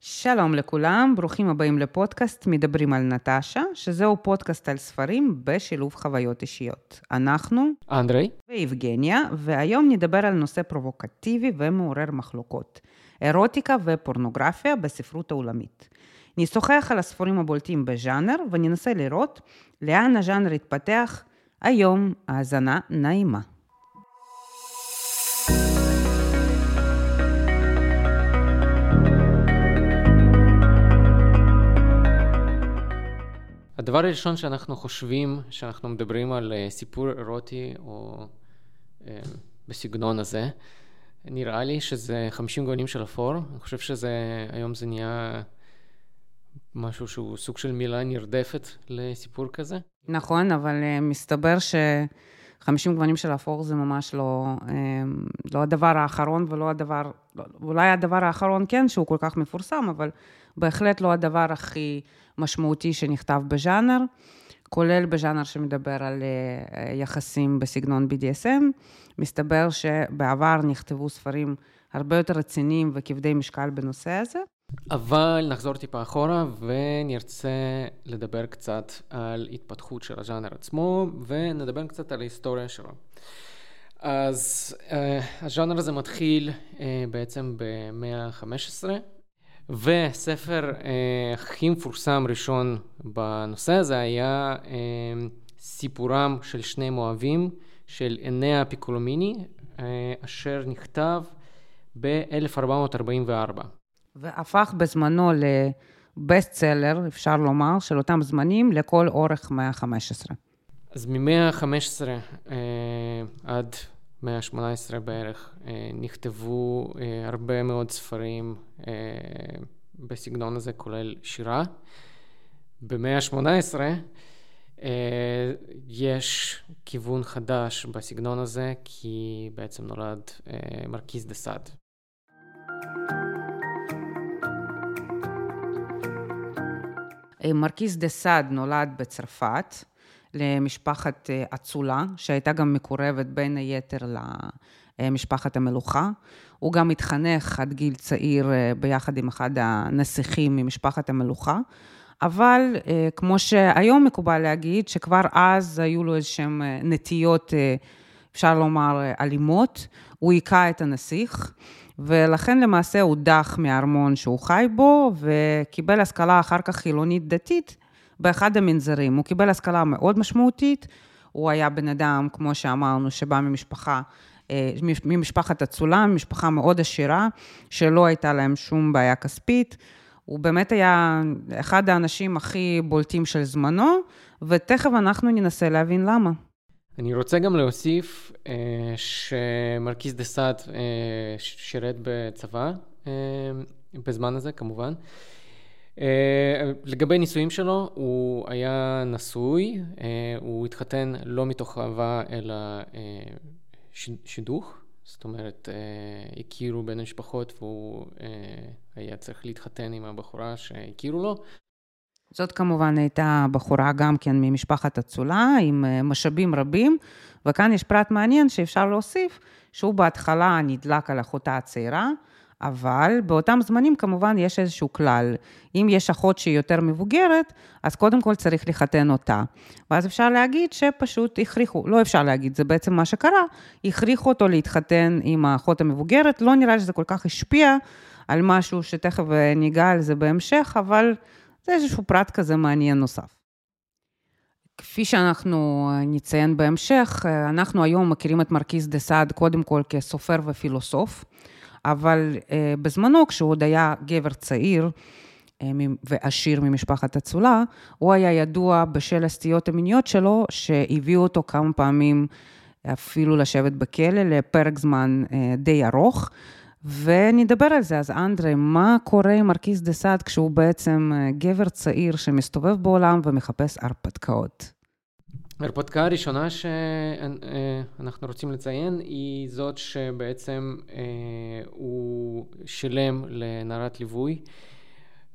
שלום לכולם, ברוכים הבאים לפודקאסט מדברים על נטשה, שזהו פודקאסט על ספרים בשילוב חוויות אישיות. אנחנו, אנדרי ויבגניה, והיום נדבר על נושא פרובוקטיבי ומעורר מחלוקות, אירוטיקה ופורנוגרפיה בספרות העולמית. נשוחח על הספרים הבולטים בז'אנר וננסה לראות לאן הז'אנר יתפתח היום. האזנה נעימה. הדבר הראשון שאנחנו חושבים, שאנחנו מדברים על uh, סיפור אירוטי או uh, בסגנון הזה, נראה לי שזה 50 גוונים של אפור. אני חושב שזה, היום זה נהיה משהו שהוא סוג של מילה נרדפת לסיפור כזה. נכון, אבל uh, מסתבר ש... 50 גוונים של אפור זה ממש לא, לא הדבר האחרון ולא הדבר, אולי הדבר האחרון כן, שהוא כל כך מפורסם, אבל בהחלט לא הדבר הכי משמעותי שנכתב בז'אנר, כולל בז'אנר שמדבר על אה, יחסים בסגנון BDSM. מסתבר שבעבר נכתבו ספרים הרבה יותר רציניים וכבדי משקל בנושא הזה. אבל נחזור טיפה אחורה ונרצה לדבר קצת על התפתחות של הז'אנר עצמו ונדבר קצת על ההיסטוריה שלו. אז uh, הז'אנר הזה מתחיל uh, בעצם במאה ה-15 וספר אה, הכי מפורסם ראשון בנושא הזה היה אה, סיפורם של שני מואבים של אנאה פיקולומיני, אה, אשר נכתב ב-1444. והפך בזמנו לבסט סלר, אפשר לומר, של אותם זמנים לכל אורך מאה ה-15. אז ממאה ה-15 אה, עד מאה ה-18 בערך, אה, נכתבו אה, הרבה מאוד ספרים אה, בסגנון הזה, כולל שירה. במאה ה-18 יש כיוון חדש בסגנון הזה, כי בעצם נולד מרקיז דה סאד. מרקיז דה סאד נולד בצרפת. למשפחת אה, אצולה, שהייתה גם מקורבת בין היתר למשפחת המלוכה. הוא גם התחנך עד גיל צעיר אה, ביחד עם אחד הנסיכים ממשפחת המלוכה. אבל אה, כמו שהיום מקובל להגיד, שכבר אז היו לו איזשהן נטיות, אפשר לומר, אלימות, הוא היכה את הנסיך, ולכן למעשה הוא דח מהארמון שהוא חי בו, וקיבל השכלה אחר כך חילונית דתית, באחד המנזרים. הוא קיבל השכלה מאוד משמעותית, הוא היה בן אדם, כמו שאמרנו, שבא ממשפחה, אה, ממשפחת אצולה, ממשפחה מאוד עשירה, שלא הייתה להם שום בעיה כספית. הוא באמת היה אחד האנשים הכי בולטים של זמנו, ותכף אנחנו ננסה להבין למה. אני רוצה גם להוסיף אה, שמרקיס דה סאד אה, שירת בצבא אה, בזמן הזה, כמובן. אה, לגבי נישואים שלו, הוא היה נשוי, אה, הוא התחתן לא מתוך אהבה אלא אה, שידוך, זאת אומרת, הכירו בין המשפחות והוא היה צריך להתחתן עם הבחורה שהכירו לו. זאת כמובן הייתה בחורה גם כן ממשפחת אצולה, עם משאבים רבים, וכאן יש פרט מעניין שאפשר להוסיף, שהוא בהתחלה נדלק על אחותה הצעירה, אבל באותם זמנים כמובן יש איזשהו כלל. אם יש אחות שהיא יותר מבוגרת, אז קודם כל צריך לחתן אותה. ואז אפשר להגיד שפשוט הכריחו, לא אפשר להגיד, זה בעצם מה שקרה, הכריחו אותו להתחתן עם האחות המבוגרת, לא נראה שזה כל כך השפיע על משהו שתכף ניגע על זה בהמשך, אבל זה איזשהו פרט כזה מעניין נוסף. כפי שאנחנו נציין בהמשך, אנחנו היום מכירים את מרקיס דה סעד קודם כל כסופר ופילוסוף. אבל אה, בזמנו, כשהוא עוד היה גבר צעיר, אה, ועשיר ממשפחת אצולה, הוא היה ידוע בשל הסטיות המיניות שלו, שהביאו אותו כמה פעמים אפילו לשבת בכלא לפרק זמן אה, די ארוך. ונדבר על זה. אז אנדרי, מה קורה עם מרקיס דה סאד כשהוא בעצם גבר צעיר שמסתובב בעולם ומחפש הרפתקאות? ההרפתקה הראשונה שאנחנו רוצים לציין היא זאת שבעצם אה, הוא שילם לנערת ליווי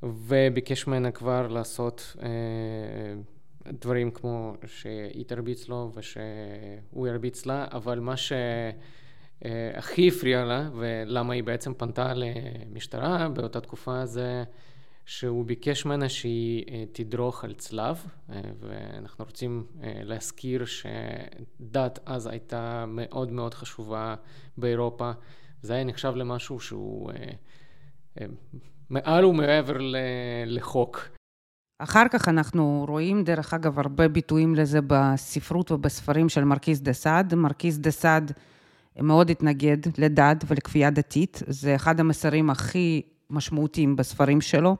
וביקש ממנה כבר לעשות אה, דברים כמו שהיא תרביץ לו ושהוא ירביץ לה, אבל מה הכי הפריע לה, ולמה היא בעצם פנתה למשטרה באותה תקופה, זה שהוא ביקש ממנה שהיא תדרוך על צלב, ואנחנו רוצים להזכיר שדת אז הייתה מאוד מאוד חשובה באירופה. זה היה נחשב למשהו שהוא מעל ומעבר לחוק. אחר כך אנחנו רואים, דרך אגב, הרבה ביטויים לזה בספרות ובספרים של מרקיס דה סאד. מרקיס דה סאד מאוד התנגד לדת ולכפייה דתית, זה אחד המסרים הכי משמעותיים בספרים שלו,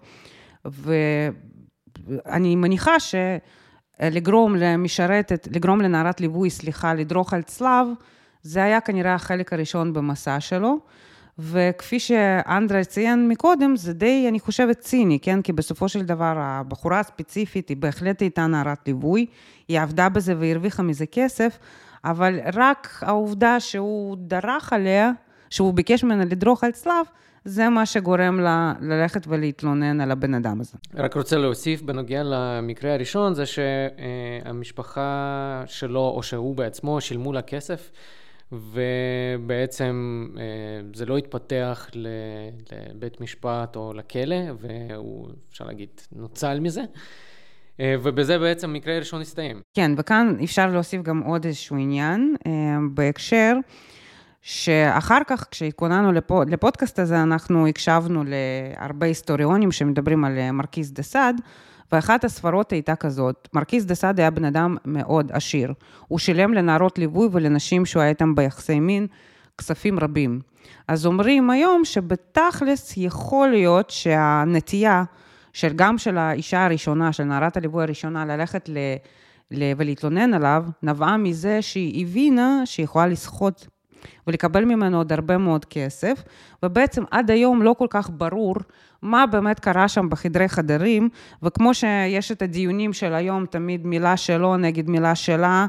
ואני מניחה שלגרום למשרתת, לגרום לנערת ליווי, סליחה, לדרוך על צלב, זה היה כנראה החלק הראשון במסע שלו. וכפי שאנדרה ציין מקודם, זה די, אני חושבת, ציני, כן? כי בסופו של דבר, הבחורה הספציפית היא בהחלט הייתה נערת ליווי, היא עבדה בזה והרוויחה מזה כסף, אבל רק העובדה שהוא דרך עליה, שהוא ביקש ממנה לדרוך על צלב, זה מה שגורם לה ללכת ולהתלונן על הבן אדם הזה. רק רוצה להוסיף בנוגע למקרה הראשון, זה שהמשפחה שלו, או שהוא בעצמו, שילמו לה כסף. ובעצם אה, זה לא התפתח לבית משפט או לכלא, והוא, אפשר להגיד, נוצל מזה. אה, ובזה בעצם המקרה הראשון הסתיים. כן, וכאן אפשר להוסיף גם עוד איזשהו עניין אה, בהקשר, שאחר כך, כשהתכוננו לפוד, לפודקאסט הזה, אנחנו הקשבנו להרבה היסטוריונים שמדברים על מרקיס דה סאד, ואחת הסברות הייתה כזאת, מרקיס דה סאד היה בן אדם מאוד עשיר. הוא שילם לנערות ליווי ולנשים שהוא היה איתם ביחסי מין כספים רבים. אז אומרים היום שבתכלס יכול להיות שהנטייה של גם של האישה הראשונה, של נערת הליווי הראשונה, ללכת ל... ולהתלונן עליו, נבעה מזה שהיא הבינה שהיא יכולה לסחוט ולקבל ממנו עוד הרבה מאוד כסף, ובעצם עד היום לא כל כך ברור מה באמת קרה שם בחדרי חדרים, וכמו שיש את הדיונים של היום, תמיד מילה שלו נגד מילה שלה,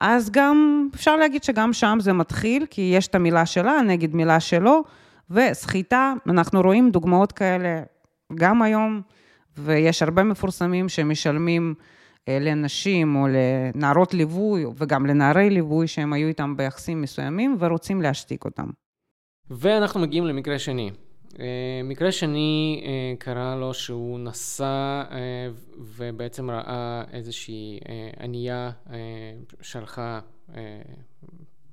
אז גם אפשר להגיד שגם שם זה מתחיל, כי יש את המילה שלה נגד מילה שלו, וסחיטה, אנחנו רואים דוגמאות כאלה גם היום, ויש הרבה מפורסמים שמשלמים לנשים או לנערות ליווי, וגם לנערי ליווי, שהם היו איתם ביחסים מסוימים, ורוצים להשתיק אותם. ואנחנו מגיעים למקרה שני. אה, מקרה שני אה, קרה לו שהוא נסע ובעצם ראה איזושהי ענייה שהלכה על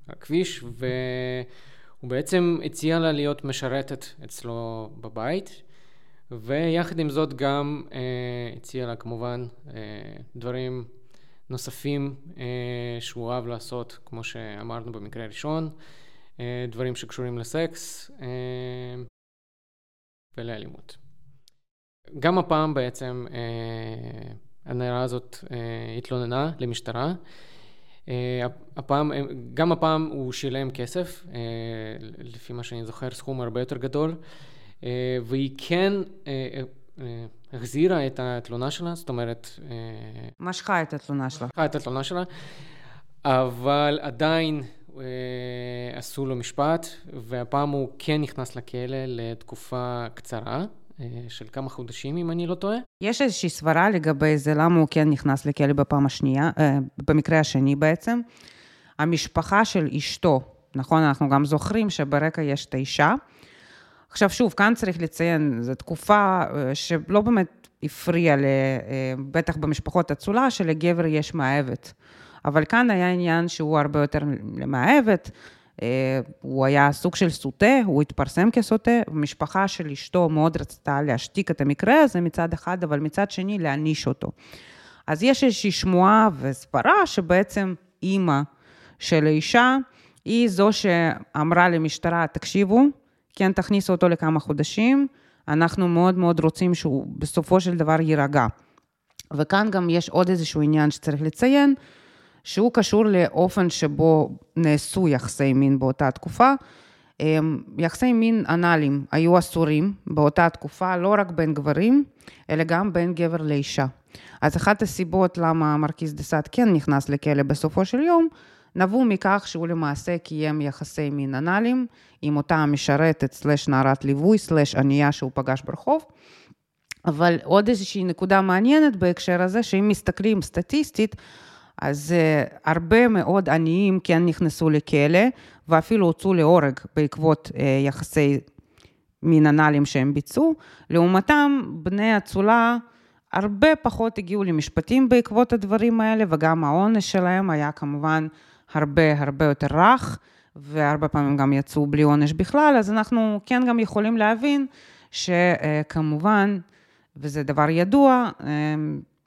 הכביש, והוא בעצם הציע לה להיות משרתת אצלו בבית. ויחד עם זאת גם אה, הציע לה כמובן אה, דברים נוספים אה, שהוא אהב לעשות, כמו שאמרנו במקרה הראשון, אה, דברים שקשורים לסקס אה, ולאלימות. גם הפעם בעצם אה, הנערה הזאת אה, התלוננה למשטרה. אה, הפעם, גם הפעם הוא שילם כסף, אה, לפי מה שאני זוכר סכום הרבה יותר גדול. אה, והיא כן אה, אה, החזירה את התלונה שלה, זאת אומרת... משכה את התלונה שלה. משכה את התלונה שלה, אבל עדיין עשו לו משפט, והפעם הוא כן נכנס לכלא לתקופה קצרה. של כמה חודשים, אם אני לא טועה. יש איזושהי סברה לגבי זה, למה הוא כן נכנס לכלא בפעם השנייה, במקרה השני בעצם. המשפחה של אשתו, נכון, אנחנו גם זוכרים שברקע יש את האישה, עכשיו שוב, כאן צריך לציין, זו תקופה אה, שלא באמת הפריעה, אה, בטח במשפחות אצולה, שלגבר יש מאהבת. אבל כאן היה עניין שהוא הרבה יותר למאהבת, אה, הוא היה סוג של סוטה, הוא התפרסם כסוטה, המשפחה של אשתו מאוד רצתה להשתיק את המקרה הזה מצד אחד, אבל מצד שני להעניש אותו. אז יש איזושהי שמועה וסברה שבעצם אימא של האישה היא זו שאמרה למשטרה, תקשיבו, כן תכניסו אותו לכמה חודשים, אנחנו מאוד מאוד רוצים שהוא בסופו של דבר יירגע. וכאן גם יש עוד איזשהו עניין שצריך לציין, שהוא קשור לאופן שבו נעשו יחסי מין באותה תקופה. אמ, יחסי מין אנאליים היו אסורים באותה תקופה, לא רק בין גברים, אלא גם בין גבר לאישה. אז אחת הסיבות למה מרקיס דה סאט כן נכנס לכלא בסופו של יום, נבעו מכך שהוא למעשה קיים יחסי מין אנאליים עם אותה משרתת סלש נערת ליווי סלש ענייה שהוא פגש ברחוב. אבל עוד איזושהי נקודה מעניינת בהקשר הזה, שאם מסתכלים סטטיסטית, אז uh, הרבה מאוד עניים כן נכנסו לכלא, ואפילו הוצאו להורג בעקבות uh, יחסי מין אנאליים שהם ביצעו. לעומתם, בני אצולה הרבה פחות הגיעו למשפטים בעקבות הדברים האלה, וגם העונש שלהם היה כמובן הרבה הרבה יותר רך, והרבה פעמים גם יצאו בלי עונש בכלל, אז אנחנו כן גם יכולים להבין שכמובן, וזה דבר ידוע,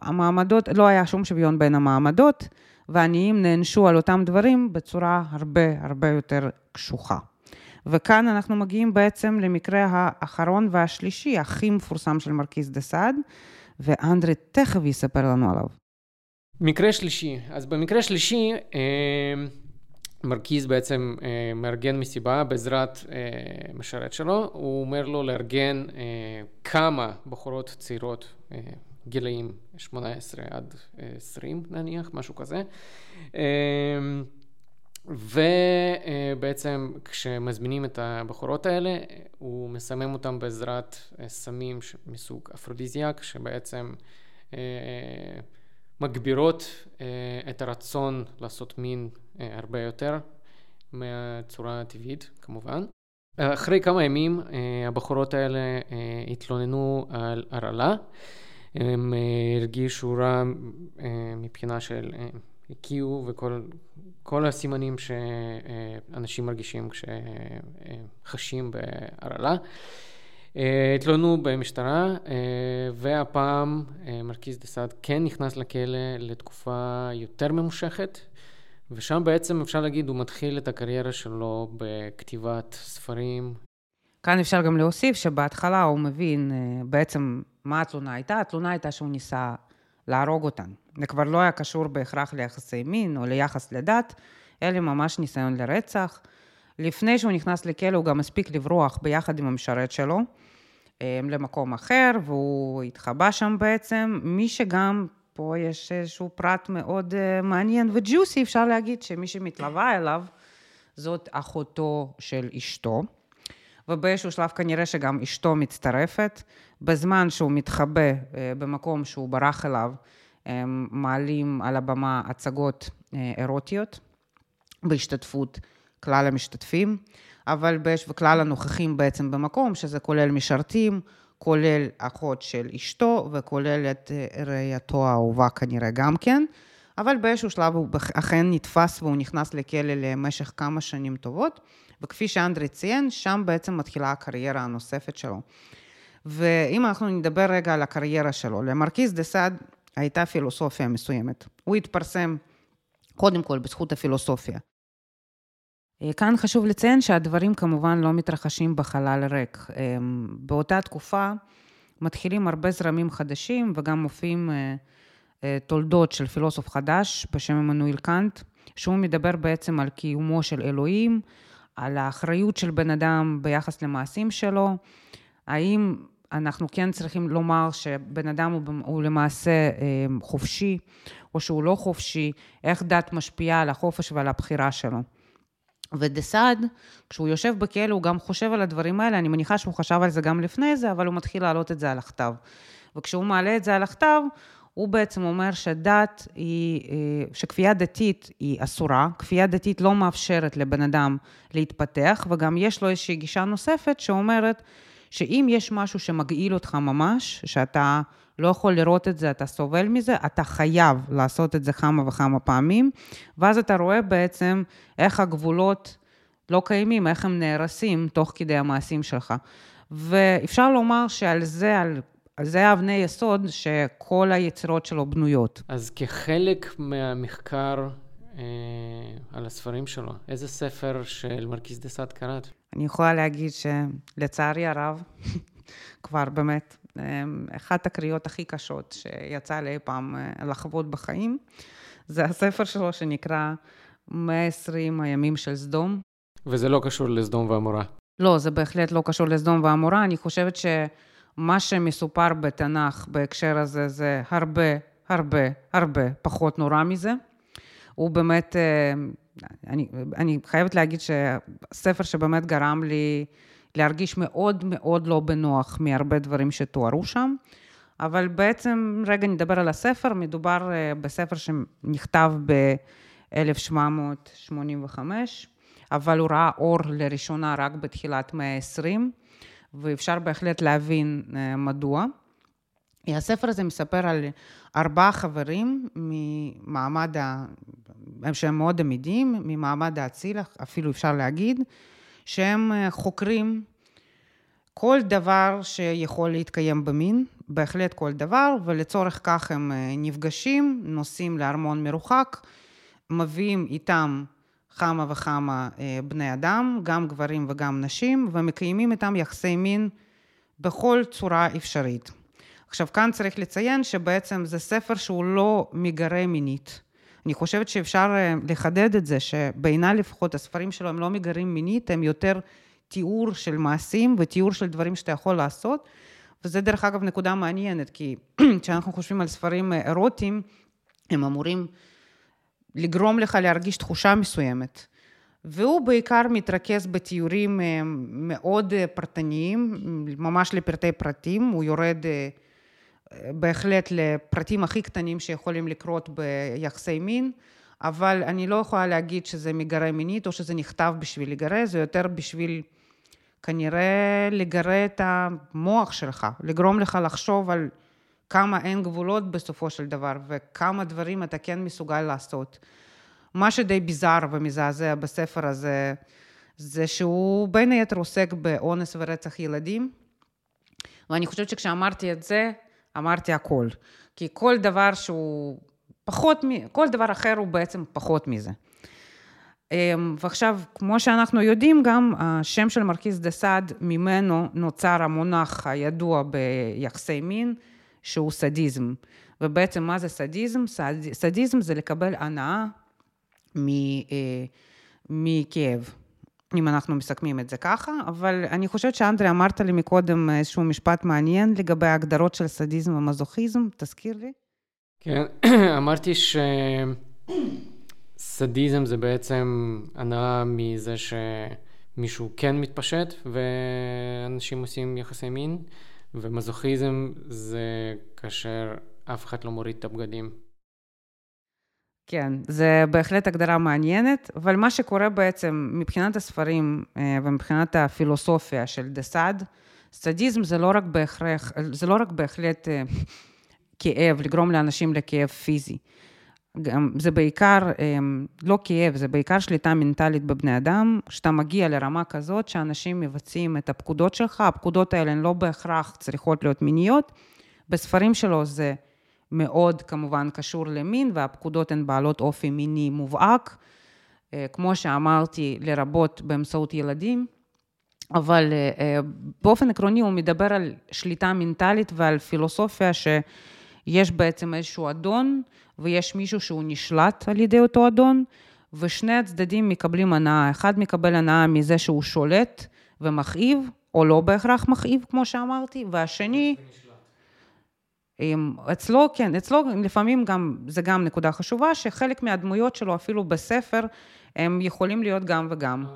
המעמדות, לא היה שום שוויון בין המעמדות, ועניים נענשו על אותם דברים בצורה הרבה הרבה יותר קשוחה. וכאן אנחנו מגיעים בעצם למקרה האחרון והשלישי, הכי מפורסם של מרכיז דה סעד, ואנדרי תכף יספר לנו עליו. מקרה שלישי, אז במקרה שלישי, אה, מרכיז בעצם אה, מארגן מסיבה בעזרת אה, משרת שלו, הוא אומר לו לארגן כמה בחורות צעירות, גילאים 18 עד 20 נניח, משהו כזה. ובעצם כשמזמינים את הבחורות האלה, הוא מסמם אותם בעזרת סמים מסוג אפרודיזיאק, שבעצם מגבירות את הרצון לעשות מין הרבה יותר מהצורה הטבעית כמובן. אחרי כמה ימים הבחורות האלה התלוננו על הרעלה. הם הרגישו רע מבחינה של הקיאו וכל הסימנים שאנשים מרגישים כשחשים בהרעלה. התלוננו במשטרה, והפעם מרכיז דה סעד כן נכנס לכלא לתקופה יותר ממושכת, ושם בעצם אפשר להגיד הוא מתחיל את הקריירה שלו בכתיבת ספרים. כאן אפשר גם להוסיף שבהתחלה הוא מבין בעצם מה התלונה הייתה. התלונה הייתה שהוא ניסה להרוג אותן. זה כבר לא היה קשור בהכרח ליחסי מין או ליחס לדת, אלא ממש ניסיון לרצח. לפני שהוא נכנס לכלא הוא גם הספיק לברוח ביחד עם המשרת שלו אה, למקום אחר, והוא התחבא שם בעצם. מי שגם, פה יש איזשהו פרט מאוד uh, מעניין וג'וסי, אפשר להגיד שמי שמתלווה אליו זאת אחותו של אשתו. ובאיזשהו שלב כנראה שגם אשתו מצטרפת. בזמן שהוא מתחבא אה, במקום שהוא ברח אליו, הם מעלים על הבמה הצגות אה, אירוטיות בהשתתפות כלל המשתתפים, אבל וכלל הנוכחים בעצם במקום, שזה כולל משרתים, כולל אחות של אשתו וכולל את אה, ראייתו האהובה כנראה גם כן, אבל באיזשהו שלב הוא אכן נתפס והוא נכנס לכלא למשך כמה שנים טובות, וכפי שאנדרי ציין, שם בעצם מתחילה הקריירה הנוספת שלו. ואם אנחנו נדבר רגע על הקריירה שלו, למרקיס דה סעד הייתה פילוסופיה מסוימת. הוא התפרסם קודם כל בזכות הפילוסופיה. אה, כאן חשוב לציין שהדברים כמובן לא מתרחשים בחלל ריק. אה, באותה תקופה מתחילים הרבה זרמים חדשים וגם מופיעים אה, תולדות של פילוסוף חדש בשם עמנואל קאנט, שהוא מדבר בעצם על קיומו של אלוהים, על האחריות של בן אדם ביחס למעשים שלו, האם אנחנו כן צריכים לומר שבן אדם הוא, למעשה חופשי, או שהוא לא חופשי, איך דת משפיעה על החופש ועל הבחירה שלו. ודה סעד, כשהוא יושב בכלא, הוא גם חושב על הדברים האלה, אני מניחה שהוא חשב על זה גם לפני זה, אבל הוא מתחיל להעלות את זה על הכתב. וכשהוא מעלה את זה על הכתב, הוא בעצם אומר שדת היא, אה, שכפייה דתית היא אסורה, כפייה דתית לא מאפשרת לבן אדם להתפתח, וגם יש לו איזושהי גישה נוספת שאומרת שאם יש משהו שמגעיל אותך ממש, שאתה לא יכול לראות את זה, אתה סובל מזה, אתה חייב לעשות את זה כמה וכמה פעמים, ואז אתה רואה בעצם איך הגבולות לא קיימים, איך הם נהרסים תוך כדי המעשים שלך. ואפשר לומר שעל זה, על, זה אבני יסוד שכל היצירות שלו בנויות. אז כחלק מהמחקר אה, על הספרים שלו, איזה ספר של מרקיס דה סאד קראת? אני יכולה להגיד שלצערי הרב, כבר באמת, אמ, אחת הקריאות הכי קשות שיצא לי פעם אה, לחוות בחיים, זה הספר שלו שנקרא 120 הימים של סדום. וזה לא קשור לסדום ועמורה. לא, זה בהחלט לא קשור לסדום ועמורה. אני חושבת שמה שמסופר בתנ"ך בהקשר הזה זה הרבה, הרבה, הרבה פחות נורא מזה. הוא באמת אה, אני, אני חייבת להגיד שהספר שבאמת גרם לי להרגיש מאוד מאוד לא בנוח מהרבה דברים שתוארו שם, אבל בעצם, רגע נדבר על הספר, מדובר בספר שנכתב ב-1785, אבל הוא ראה אור לראשונה רק בתחילת מאה ה-20, ואפשר בהחלט להבין מדוע. הספר הזה מספר על ארבעה חברים ממעמד, ה... שהם מאוד עמידים, ממעמד האציל, אפילו אפשר להגיד, שהם חוקרים כל דבר שיכול להתקיים במין, בהחלט כל דבר, ולצורך כך הם נפגשים, נוסעים לארמון מרוחק, מביאים איתם כמה וכמה בני אדם, גם גברים וגם נשים, ומקיימים איתם יחסי מין בכל צורה אפשרית. עכשיו, כאן צריך לציין שבעצם זה ספר שהוא לא מגרה מינית. אני חושבת שאפשר לחדד את זה, שבעיניי לפחות הספרים שלו הם לא מגרים מינית, הם יותר תיאור של מעשים ותיאור של דברים שאתה יכול לעשות. וזה דרך אגב נקודה מעניינת, כי כשאנחנו חושבים על ספרים אירוטיים, הם אמורים לגרום לך להרגיש תחושה מסוימת. והוא בעיקר מתרכז בתיאורים מאוד פרטניים, ממש לפרטי פרטים, הוא יורד בהחלט לפרטים הכי קטנים שיכולים לקרות ביחסי מין, אבל אני לא יכולה להגיד שזה מגרה מינית או שזה נכתב בשביל לגרה, זה יותר בשביל כנראה לגרה את המוח שלך, לגרום לך לחשוב על כמה אין גבולות בסופו של דבר וכמה דברים אתה כן מסוגל לעשות. מה שדי ביזאר ומזעזע בספר הזה, זה שהוא בין היתר עוסק באונס ורצח ילדים, ואני חושבת שכשאמרתי את זה, אמרתי הכל. כי כל דבר שהוא פחות, כל דבר אחר הוא בעצם פחות מזה. אמ, ועכשיו, כמו שאנחנו יודעים גם, השם של מרקיס דה סעד, ממנו נוצר המונח הידוע ביחסי מין, שהוא סדיזם. ובעצם מה זה סדיזם? סדיזם זה לקבל הנאה אה, מכאב. אם אנחנו מסכמים את זה ככה, אבל אני חושבת שאנדרי אמרת לי מקודם איזשהו משפט מעניין לגבי ההגדרות של סדיזם ומזוכיזם, תזכיר לי. כן, אמרתי שסדיזם זה בעצם הנאה מזה שמישהו כן מתפשט ואנשים עושים יחסי מין, ומזוכיזם זה כאשר אף אחד לא מוריד את הבגדים. כן, זה בהחלט הגדרה מעניינת, אבל מה שקורה בעצם מבחינת הספרים אה, ומבחינת הפילוסופיה של דה סאד, סדיזם זה לא רק בהכרח, זה לא רק בהחלט אה, כאב, לגרום לאנשים לכאב פיזי. גם, זה בעיקר, אה, לא כאב, זה בעיקר שליטה מנטלית בבני אדם, כשאתה מגיע לרמה כזאת שאנשים מבצעים את הפקודות שלך, הפקודות האלה הן לא בהכרח צריכות להיות מיניות. בספרים שלו זה מאוד כמובן קשור למין, והפקודות הן בעלות אופי מיני מובהק, אה, כמו שאמרתי, לרבות באמצעות ילדים, אבל אה, אה, באופן עקרוני הוא מדבר על שליטה מנטלית ועל פילוסופיה שיש בעצם איזשהו אדון, ויש מישהו שהוא נשלט על ידי אותו אדון, ושני הצדדים מקבלים הנאה. אחד מקבל הנאה מזה שהוא שולט ומכאיב, או לא בהכרח מכאיב, כמו שאמרתי, והשני... אצלו, כן, אצלו לפעמים גם, זה גם נקודה חשובה, שחלק מהדמויות שלו, אפילו בספר, הם יכולים להיות גם וגם.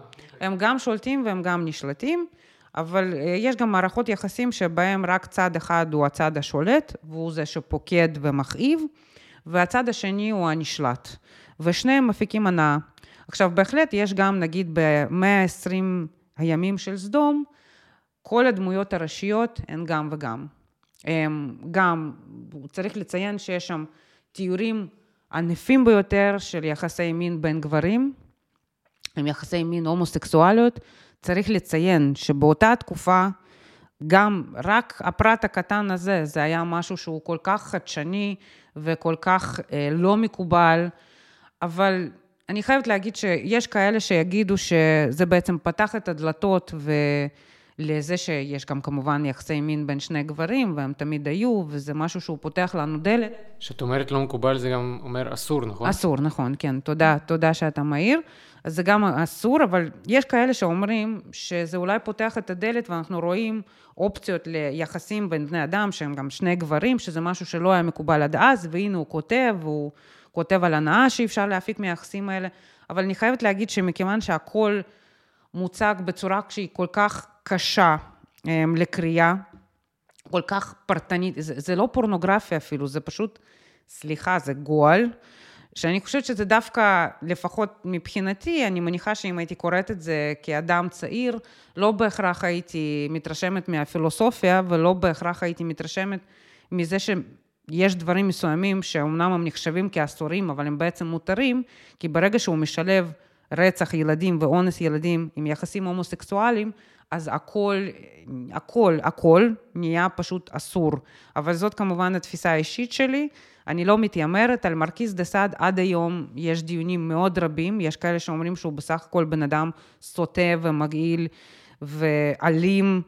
הם גם שולטים והם גם נשלטים, אבל אה, יש גם מערכות יחסים שבהם רק צד אחד הוא הצד השולט, והוא זה שפוקד ומכאיב, והצד השני הוא הנשלט. ושניהם מפיקים הנאה. עכשיו, בהחלט יש גם, נגיד, ב-120 הימים של סדום, כל הדמויות הראשיות הן גם וגם. גם צריך לציין שיש שם תיאורים ענפים ביותר של יחסי מין בין גברים, הם יחסי מין הומוסקסואליות. צריך לציין שבאותה תקופה גם רק הפרט הקטן הזה, זה היה משהו שהוא כל כך חדשני וכל כך אה, לא מקובל, אבל אני חייבת להגיד שיש כאלה שיגידו שזה בעצם פתח את הדלתות ו... לזה שיש גם כמובן יחסי מין בין שני גברים, והם תמיד היו, וזה משהו שהוא פותח לנו דלת. כשאת אומרת לא מקובל, זה גם אומר אסור, נכון? אסור, נכון, כן. תודה, תודה שאתה מעיר. אז זה גם אסור, אבל יש כאלה שאומרים שזה אולי פותח את הדלת, ואנחנו רואים אופציות ליחסים בין בני אדם, שהם גם שני גברים, שזה משהו שלא היה מקובל עד אז, והנה הוא כותב, הוא כותב על הנאה שאי אפשר להפיק מהיחסים האלה. אבל אני חייבת להגיד שמכיוון שהכל מוצג בצורה שהיא כל כך קשה אמ, לקריאה, כל כך פרטנית, זה, זה לא פורנוגרפיה אפילו, זה פשוט, סליחה, זה גועל. שאני חושבת שזה דווקא, לפחות מבחינתי, אני מניחה שאם הייתי קוראת את זה כאדם צעיר, לא בהכרח הייתי מתרשמת מהפילוסופיה, ולא בהכרח הייתי מתרשמת מזה שיש דברים מסוימים שאומנם הם נחשבים כאסורים, אבל הם בעצם מותרים, כי ברגע שהוא משלב רצח ילדים ואונס ילדים עם יחסים הומוסקסואליים, אז הכל, הכל, הכל נהיה פשוט אסור. אבל זאת כמובן התפיסה האישית שלי. אני לא מתיימרת, על מרקיס דה סעד עד היום יש דיונים מאוד רבים, יש כאלה שאומרים שהוא בסך הכל בן אדם סוטה ומגעיל ואלים,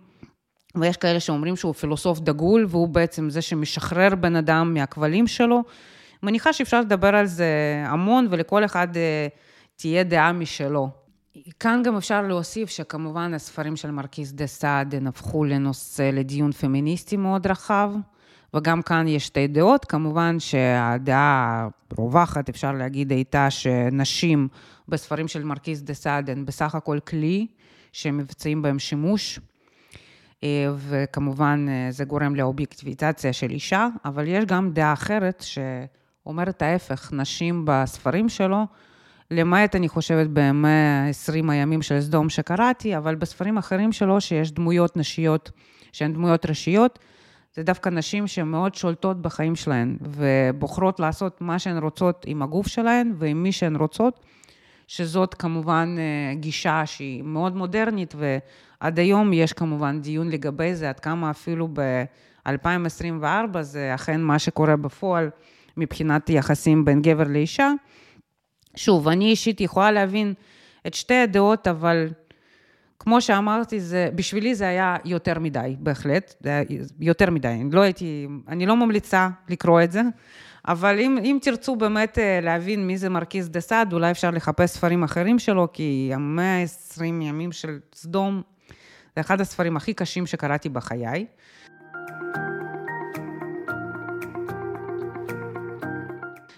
ויש כאלה שאומרים שהוא פילוסוף דגול, והוא בעצם זה שמשחרר בן אדם מהכבלים שלו. מניחה שאפשר לדבר על זה המון, ולכל אחד אה, תהיה דעה משלו. כאן גם אפשר להוסיף שכמובן הספרים של מרקיס דה סעד הפכו לנושא לדיון פמיניסטי מאוד רחב. וגם כאן יש שתי דעות. כמובן שהדעה הרווחת, אפשר להגיד, הייתה שנשים בספרים של מרקיס דה סעד הן בסך הכל כלי שמבצעים בהם שימוש. אה, וכמובן אה, זה גורם לאובייקטיביזציה של אישה, אבל יש גם דעה אחרת שאומרת ההפך, נשים בספרים שלו, למעט אני חושבת במאה עשרים הימים של סדום שקראתי, אבל בספרים אחרים שלו שיש דמויות נשיות שהן דמויות ראשיות, זה דווקא נשים שמאוד שולטות בחיים שלהן, ובוחרות לעשות מה שהן רוצות עם הגוף שלהן ועם מי שהן רוצות, שזאת כמובן אה, גישה שהיא מאוד מודרנית, ועד היום יש כמובן דיון לגבי זה, עד כמה אפילו ב-2024 זה אכן מה שקורה בפועל מבחינת יחסים בין גבר לאישה. שוב, אני אישית יכולה להבין את שתי הדעות, אבל כמו שאמרתי, זה, בשבילי זה היה יותר מדי, בהחלט, זה היה יותר מדי. אני לא הייתי, אני לא ממליצה לקרוא את זה, אבל אם, אם תרצו באמת אה, להבין מי זה מרקיס דה סעד, אולי אפשר לחפש ספרים אחרים שלו, כי המאה ה-20 ימים של סדום, זה אחד הספרים הכי קשים שקראתי בחיי.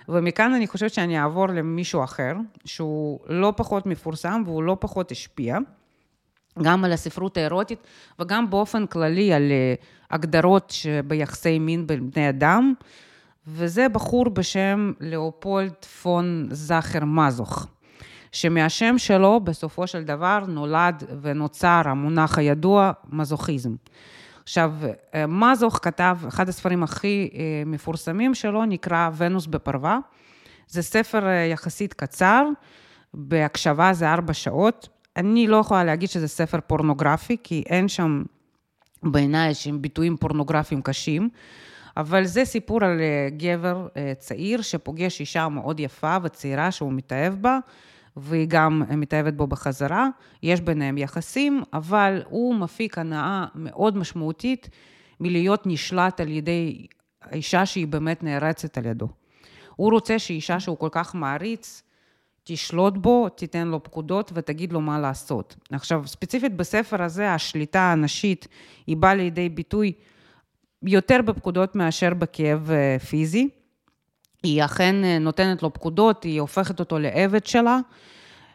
ומכאן אני חושבת שאני אעבור למישהו אחר, שהוא לא פחות מפורסם והוא לא פחות השפיע. גם על הספרות האירוטית וגם באופן כללי על אה, הגדרות ביחסי מין בין בני אדם, וזה בחור בשם לאופולד פון זכר מזוך, שמהשם שלו בסופו של דבר נולד ונוצר המונח הידוע מזוכיזם. עכשיו, אה, מזוך כתב, אחד הספרים הכי אה, מפורסמים שלו נקרא ונוס בפרווה. זה ספר יחסית קצר, בהקשבה זה ארבע שעות. אני לא יכולה להגיד שזה ספר פורנוגרפי, כי אין שם בעיניי שהם ביטויים פורנוגרפיים קשים, אבל זה סיפור על אה, גבר אה, צעיר שפוגש אישה מאוד יפה וצעירה שהוא מתאהב בה, והיא גם מתאהבת בו בחזרה. יש ביניהם יחסים, אבל הוא מפיק הנאה מאוד משמעותית מלהיות נשלט על ידי אישה שהיא באמת נערצת על ידו. הוא רוצה שאישה שהוא כל כך מעריץ, תשלוט בו, תיתן לו פקודות ותגיד לו מה לעשות. עכשיו, ספציפית בספר הזה, השליטה הנשית היא באה לידי ביטוי יותר בפקודות מאשר בכאב אה, פיזי. היא אכן אה, נותנת לו פקודות, היא הופכת אותו לעבד שלה.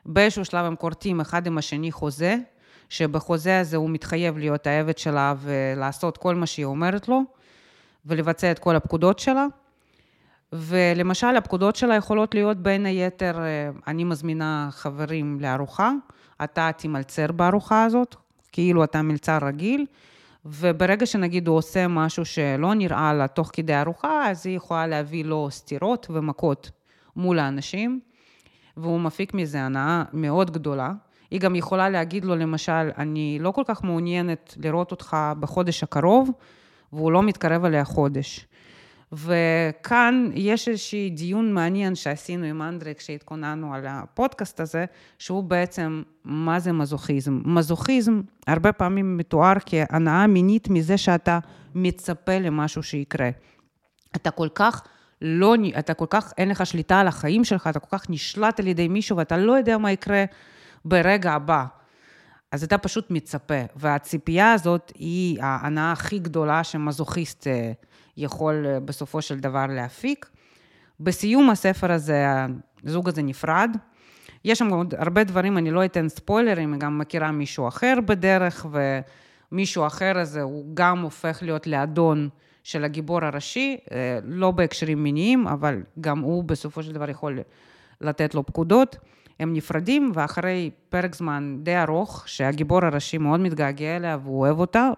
באיזשהו שלב הם כורתים אחד עם השני חוזה, שבחוזה הזה הוא מתחייב להיות העבד שלה ולעשות כל מה שהיא אומרת לו, ולבצע את כל הפקודות שלה. ולמשל, הפקודות שלה יכולות להיות בין היתר, אה, אני מזמינה חברים לארוחה, אתה תימלצר בארוחה הזאת, כאילו אתה מלצר רגיל, וברגע שנגיד הוא עושה משהו שלא נראה לה תוך כדי ארוחה, אז היא יכולה להביא לו סטירות ומכות מול האנשים, והוא מפיק מזה הנאה מאוד גדולה. היא גם יכולה להגיד לו, למשל, אני לא כל כך מעוניינת לראות אותך בחודש הקרוב, והוא לא מתקרב אליה חודש. וכאן יש איזשהי דיון מעניין שעשינו עם אנדרי כשהתכוננו על הפודקאסט הזה, שהוא בעצם, מה זה מזוכיזם? מזוכיזם הרבה פעמים מתואר כהנאה מינית מזה שאתה מצפה למשהו שיקרה. אתה כל כך לא, אתה כל כך, אין לך שליטה על החיים שלך, אתה כל כך נשלט על ידי מישהו ואתה לא יודע מה יקרה ברגע הבא. אז אתה פשוט מצפה, והציפייה הזאת היא ההנאה הכי גדולה שמזוכיסט אה, יכול אה, בסופו של דבר להפיק. בסיום הספר הזה, הזוג הזה נפרד. יש שם עוד הרבה דברים, אני לא אתן ספוילרים, היא גם מכירה מישהו אחר בדרך, המישהו אחר הזה, הוא גם הופך להיות לאדון של הגיבור הראשי, אה, לא בהקשרים מיניים, אבל גם הוא בסופו של דבר יכול לתת לו פקודות. הם נפרדים, ואחרי פרק זמן די ארוך, שהגיבור הראשי מאוד מתגעגע אליה והוא אוהב אותה,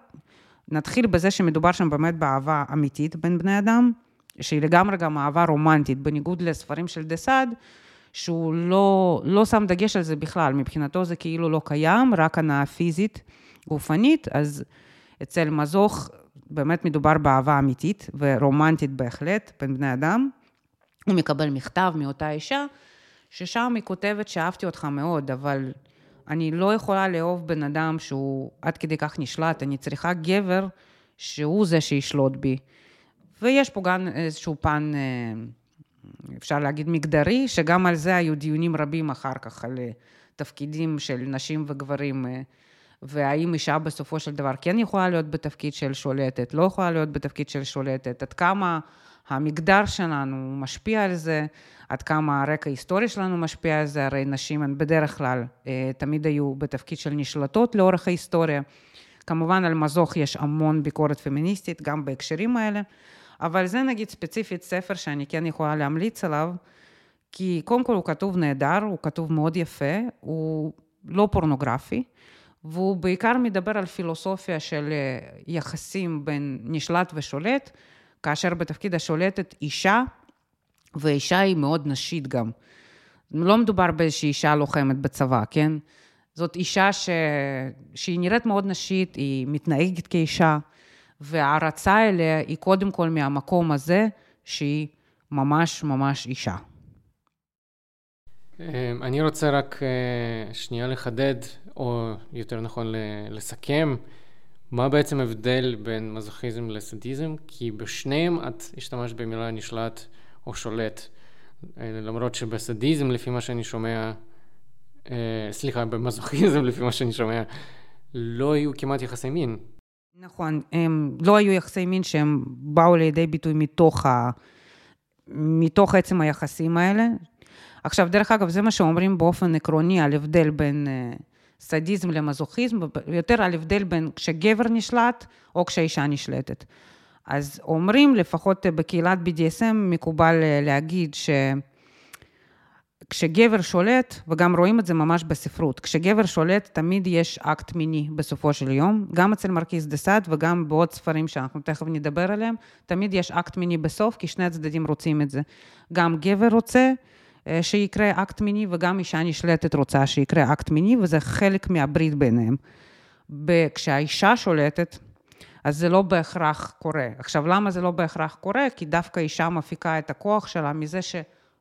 נתחיל בזה שמדובר שם באמת באהבה אמיתית בין בני אדם, שהיא לגמרי גם אהבה רומנטית, בניגוד לספרים של דה סעד, שהוא לא, לא שם דגש על זה בכלל, מבחינתו זה כאילו לא קיים, רק הנאה פיזית, גופנית, אז אצל מזוך באמת מדובר באהבה אמיתית ורומנטית בהחלט בין בני אדם. הוא מקבל מכתב מאותה אישה, ששם היא כותבת שאהבתי אותך מאוד, אבל אני לא יכולה לאהוב בן אדם שהוא עד כדי כך נשלט, אני צריכה גבר שהוא זה שישלוט בי. ויש פה גם איזשהו פן, אה, אפשר להגיד, מגדרי, שגם על זה היו דיונים רבים אחר כך, על אה, תפקידים של נשים וגברים, אה, והאם אישה בסופו של דבר כן יכולה להיות בתפקיד של שולטת, לא יכולה להיות בתפקיד של שולטת, עד כמה המגדר שלנו משפיע על זה, עד כמה הרקע ההיסטורי שלנו משפיע על זה, הרי נשים הן בדרך כלל תמיד היו בתפקיד של נשלטות לאורך ההיסטוריה. כמובן על מזוך יש המון ביקורת פמיניסטית, גם בהקשרים האלה. אבל זה נגיד ספציפית ספר שאני כן יכולה להמליץ עליו, כי קודם כל הוא כתוב נהדר, הוא כתוב מאוד יפה, הוא לא פורנוגרפי, והוא בעיקר מדבר על פילוסופיה של אה, יחסים בין נשלט ושולט, כאשר בתפקיד השולטת אישה, ואישה היא מאוד נשית גם. לא מדובר באיזושהי אישה לוחמת בצבא, כן? זאת אישה ש... שהיא נראית מאוד נשית, היא מתנהגת כאישה, וההערצה אליה היא קודם כל מהמקום הזה, שהיא ממש ממש אישה. אמ, אני רוצה רק אה, שנייה לחדד, או יותר נכון לסכם, מה בעצם ההבדל בין מזוכיזם לסדיזם, כי בשניהם את השתמשת במילה נשלט או שולט. אה, למרות שבסדיזם, לפי מה שאני שומע, אה, סליחה, במזוכיזם, לפי מה שאני שומע, לא היו כמעט יחסי מין. נכון, הם לא היו יחסי מין שהם באו לידי ביטוי מתוך, ה... מתוך עצם היחסים האלה. עכשיו, דרך אגב, זה מה שאומרים באופן עקרוני על הבדל בין uh, סדיזם למזוכיזם, יותר על הבדל בין כשגבר נשלט או כשאישה נשלטת. אז אומרים, לפחות בקהילת BDSM, מקובל אה, להגיד ש... כשגבר שולט, וגם רואים את זה ממש בספרות, כשגבר שולט תמיד יש אקט מיני בסופו של יום, גם אצל מרקיס דה סאד וגם בעוד ספרים שאנחנו תכף נדבר עליהם, תמיד יש אקט מיני בסוף, כי שני הצדדים רוצים את זה. גם גבר רוצה אה, שיקרה אקט מיני, וגם אישה נשלטת רוצה שיקרה אקט מיני, וזה חלק מהברית ביניהם. כשהאישה שולטת, אז זה לא בהכרח קורה. עכשיו, למה זה לא בהכרח קורה? כי דווקא אישה מפיקה את הכוח שלה מזה ש...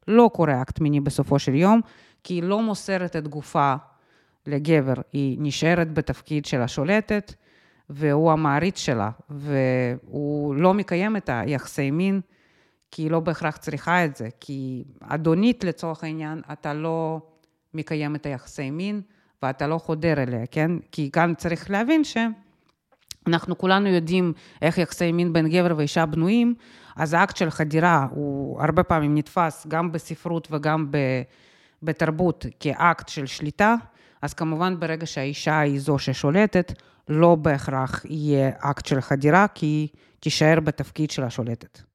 לא קורה אקט מיני בסופו של יום, כי היא לא מוסרת את גופה לגבר, היא נשארת בתפקיד של השולטת, והוא המעריץ שלה, והוא לא מקיים את היחסי מין, כי היא לא בהכרח צריכה את זה, כי אדונית לצורך העניין, אתה לא מקיים את היחסי מין, ואתה לא חודר אליה, כן? כי כאן צריך להבין ש... אנחנו כולנו יודעים איך יחסי מין בין גבר ואישה בנויים, אז האקט של חדירה הוא הרבה פעמים נתפס גם בספרות וגם בתרבות כאקט של שליטה, אז כמובן ברגע שהאישה היא זו ששולטת, לא בהכרח יהיה אקט של חדירה, כי היא תישאר בתפקיד של השולטת.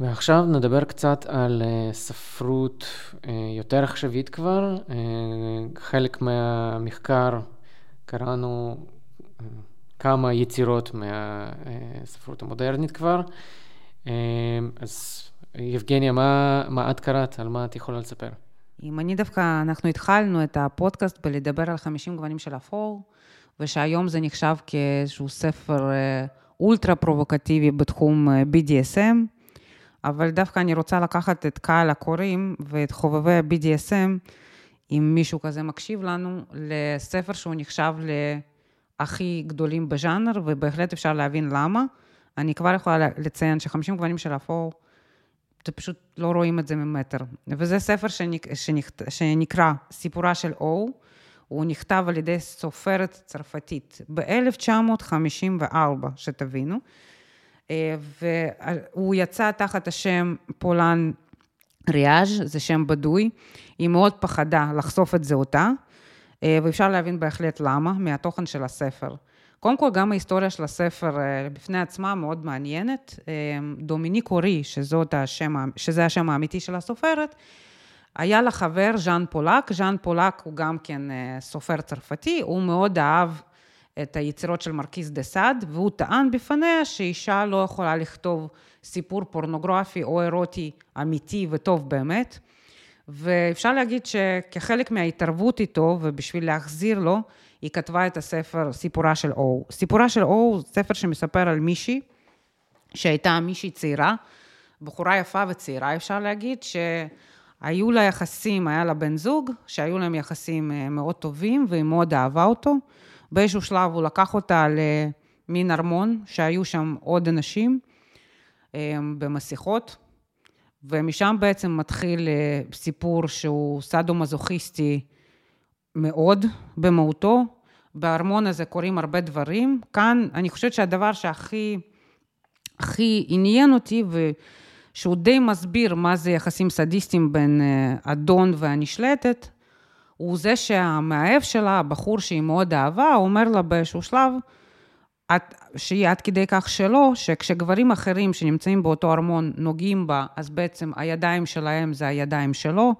ועכשיו נדבר קצת על uh, ספרות uh, יותר עכשווית כבר. Uh, חלק מהמחקר קראנו כמה יצירות מהספרות המודרנית כבר. אז יבגניה, מה, מה את קראת? על מה את יכולה לספר? אם אני דווקא, אנחנו התחלנו את הפודקאסט בלדבר על 50 גוונים של אפור, ושהיום זה נחשב כאיזשהו ספר אולטרה פרובוקטיבי בתחום BDSM. אבל דווקא אני רוצה לקחת את קהל הקוראים ואת חובבי ה-BDSM, אם מישהו כזה מקשיב לנו, לספר שהוא נחשב להכי גדולים בז'אנר, ובהחלט אפשר להבין למה. אני כבר יכולה לציין ש-50 גוונים של אפור, זה פשוט לא רואים את זה ממטר. וזה ספר שנק, שנק, שנקרא סיפורה של או, הוא נכתב על ידי סופרת צרפתית ב-1954, שתבינו. והוא יצא תחת השם פולן ריאז' זה שם בדוי, היא מאוד פחדה לחשוף את זהותה, ואפשר להבין בהחלט למה, מהתוכן של הספר. קודם כל, גם ההיסטוריה של הספר בפני עצמה מאוד מעניינת. דומיניק אורי, השם, שזה השם האמיתי של הסופרת, היה לה חבר, ז'אן פולק. ז'אן פולק הוא גם כן סופר צרפתי, הוא מאוד אהב את היצירות של מרקיס דה סאד, והוא טען בפניה שאישה לא יכולה לכתוב סיפור פורנוגרפי או אירוטי אמיתי וטוב באמת. ואפשר להגיד שכחלק מההתערבות איתו, ובשביל להחזיר לו, היא כתבה את הספר סיפורה של או. סיפורה של או הוא ספר שמספר על מישהי, שהייתה מישהי צעירה, בחורה יפה וצעירה, אפשר להגיד, שהיו לה יחסים, היה לה בן זוג, שהיו להם יחסים אה, מאוד טובים, והיא מאוד אהבה אותו. באיזשהו שלב הוא לקח אותה למין ארמון, שהיו שם עוד אנשים אה, במסכות, ומשם בעצם מתחיל אה, סיפור שהוא סאדו-מזוכיסטי מאוד במהותו. בארמון הזה קורים הרבה דברים. כאן אני חושבת שהדבר שהכי הכי עניין אותי, ושהוא די מסביר מה זה יחסים סדיסטיים בין אה, אדון והנשלטת, הוא זה שהמאהב שלה, הבחור שהיא מאוד אהבה, אומר לה באיזשהו שלב, את, שהיא עד כדי כך שלא, שכשגברים אחרים שנמצאים באותו ארמון נוגעים בה, אז בעצם הידיים שלהם זה הידיים שלו.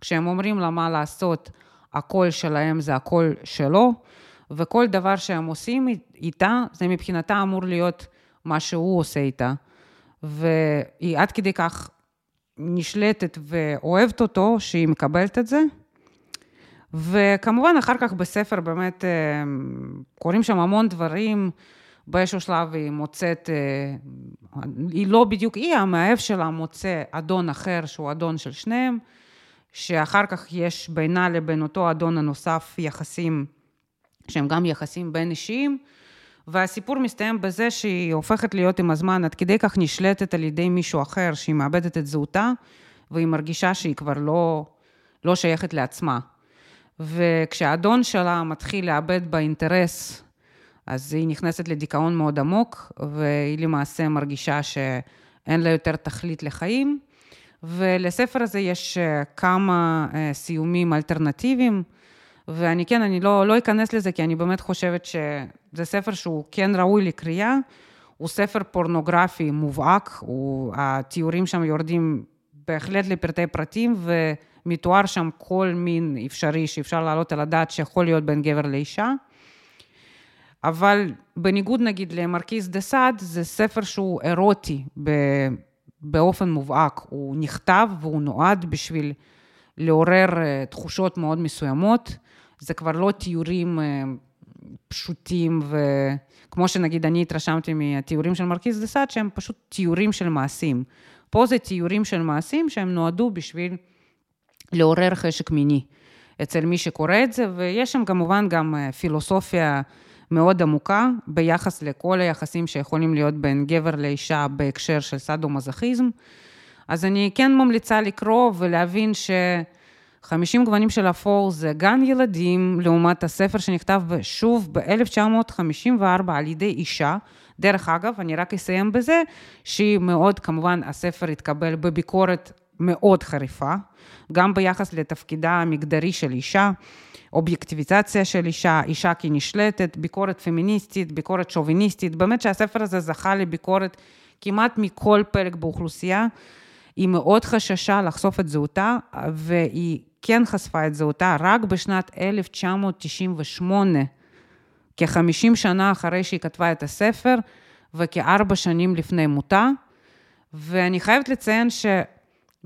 כשהם אומרים לה מה לעשות, הקול שלהם זה הקול שלו, וכל דבר שהם עושים איתה, זה מבחינתה אמור להיות מה שהוא עושה איתה. והיא עד כדי כך נשלטת ואוהבת אותו, שהיא מקבלת את זה. וכמובן, אחר כך בספר באמת אה, קורים שם המון דברים. באיזשהו שלב היא מוצאת, אה, היא לא בדיוק היא, המאהב שלה מוצא אדון אחר שהוא אדון של שניהם, שאחר כך יש בינה לבין אותו אדון הנוסף יחסים שהם גם יחסים בין אישיים, והסיפור מסתיים בזה שהיא הופכת להיות עם הזמן עד כדי כך נשלטת על ידי מישהו אחר, שהיא מאבדת את זהותה, והיא מרגישה שהיא כבר לא, לא שייכת לעצמה. וכשהאדון שלה מתחיל לאבד באינטרס, אז היא נכנסת לדיכאון מאוד עמוק, והיא למעשה מרגישה שאין לה יותר תכלית לחיים. ולספר הזה יש אה, כמה אה, סיומים אלטרנטיביים, ואני כן, אני לא, לא אכנס לזה, כי אני באמת חושבת שזה ספר שהוא כן ראוי לקריאה. הוא ספר פורנוגרפי מובהק, הוא, התיאורים שם יורדים בהחלט לפרטי פרטים, ומתואר שם כל מין אפשרי שאפשר להעלות על הדעת שיכול להיות בין גבר לאישה. אבל בניגוד נגיד למרקיס דה סאד, זה ספר שהוא אירוטי באופן מובהק. הוא נכתב והוא נועד בשביל לעורר אה, תחושות מאוד מסוימות. זה כבר לא תיאורים אה, פשוטים, וכמו שנגיד אני התרשמתי מהתיאורים של מרקיס דה סאד, שהם פשוט תיאורים של מעשים. פה זה תיאורים של מעשים שהם נועדו בשביל לעורר חשק מיני אצל מי שקורא את זה, ויש שם כמובן גם אה, פילוסופיה מאוד עמוקה ביחס לכל היחסים שיכולים להיות בין גבר לאישה בהקשר של סאדו-מזוכיזם. אז אני כן ממליצה לקרוא ולהבין ש... 50 גוונים של אפור זה גן ילדים, לעומת הספר שנכתב שוב ב-1954 על ידי אישה. דרך אגב, אני רק אסיים בזה, שהיא מאוד, כמובן, הספר התקבל בביקורת מאוד חריפה, גם ביחס לתפקידה המגדרי של אישה, אובייקטיביזציה של אישה, אישה כנשלטת, ביקורת פמיניסטית, ביקורת שוביניסטית, באמת שהספר הזה זכה לביקורת כמעט מכל פלג באוכלוסייה. היא מאוד חששה לחשוף את זהותה, והיא כן חשפה את זהותה רק בשנת 1998, כ-50 שנה אחרי שהיא כתבה את הספר, וכארבע שנים לפני מותה. ואני חייבת לציין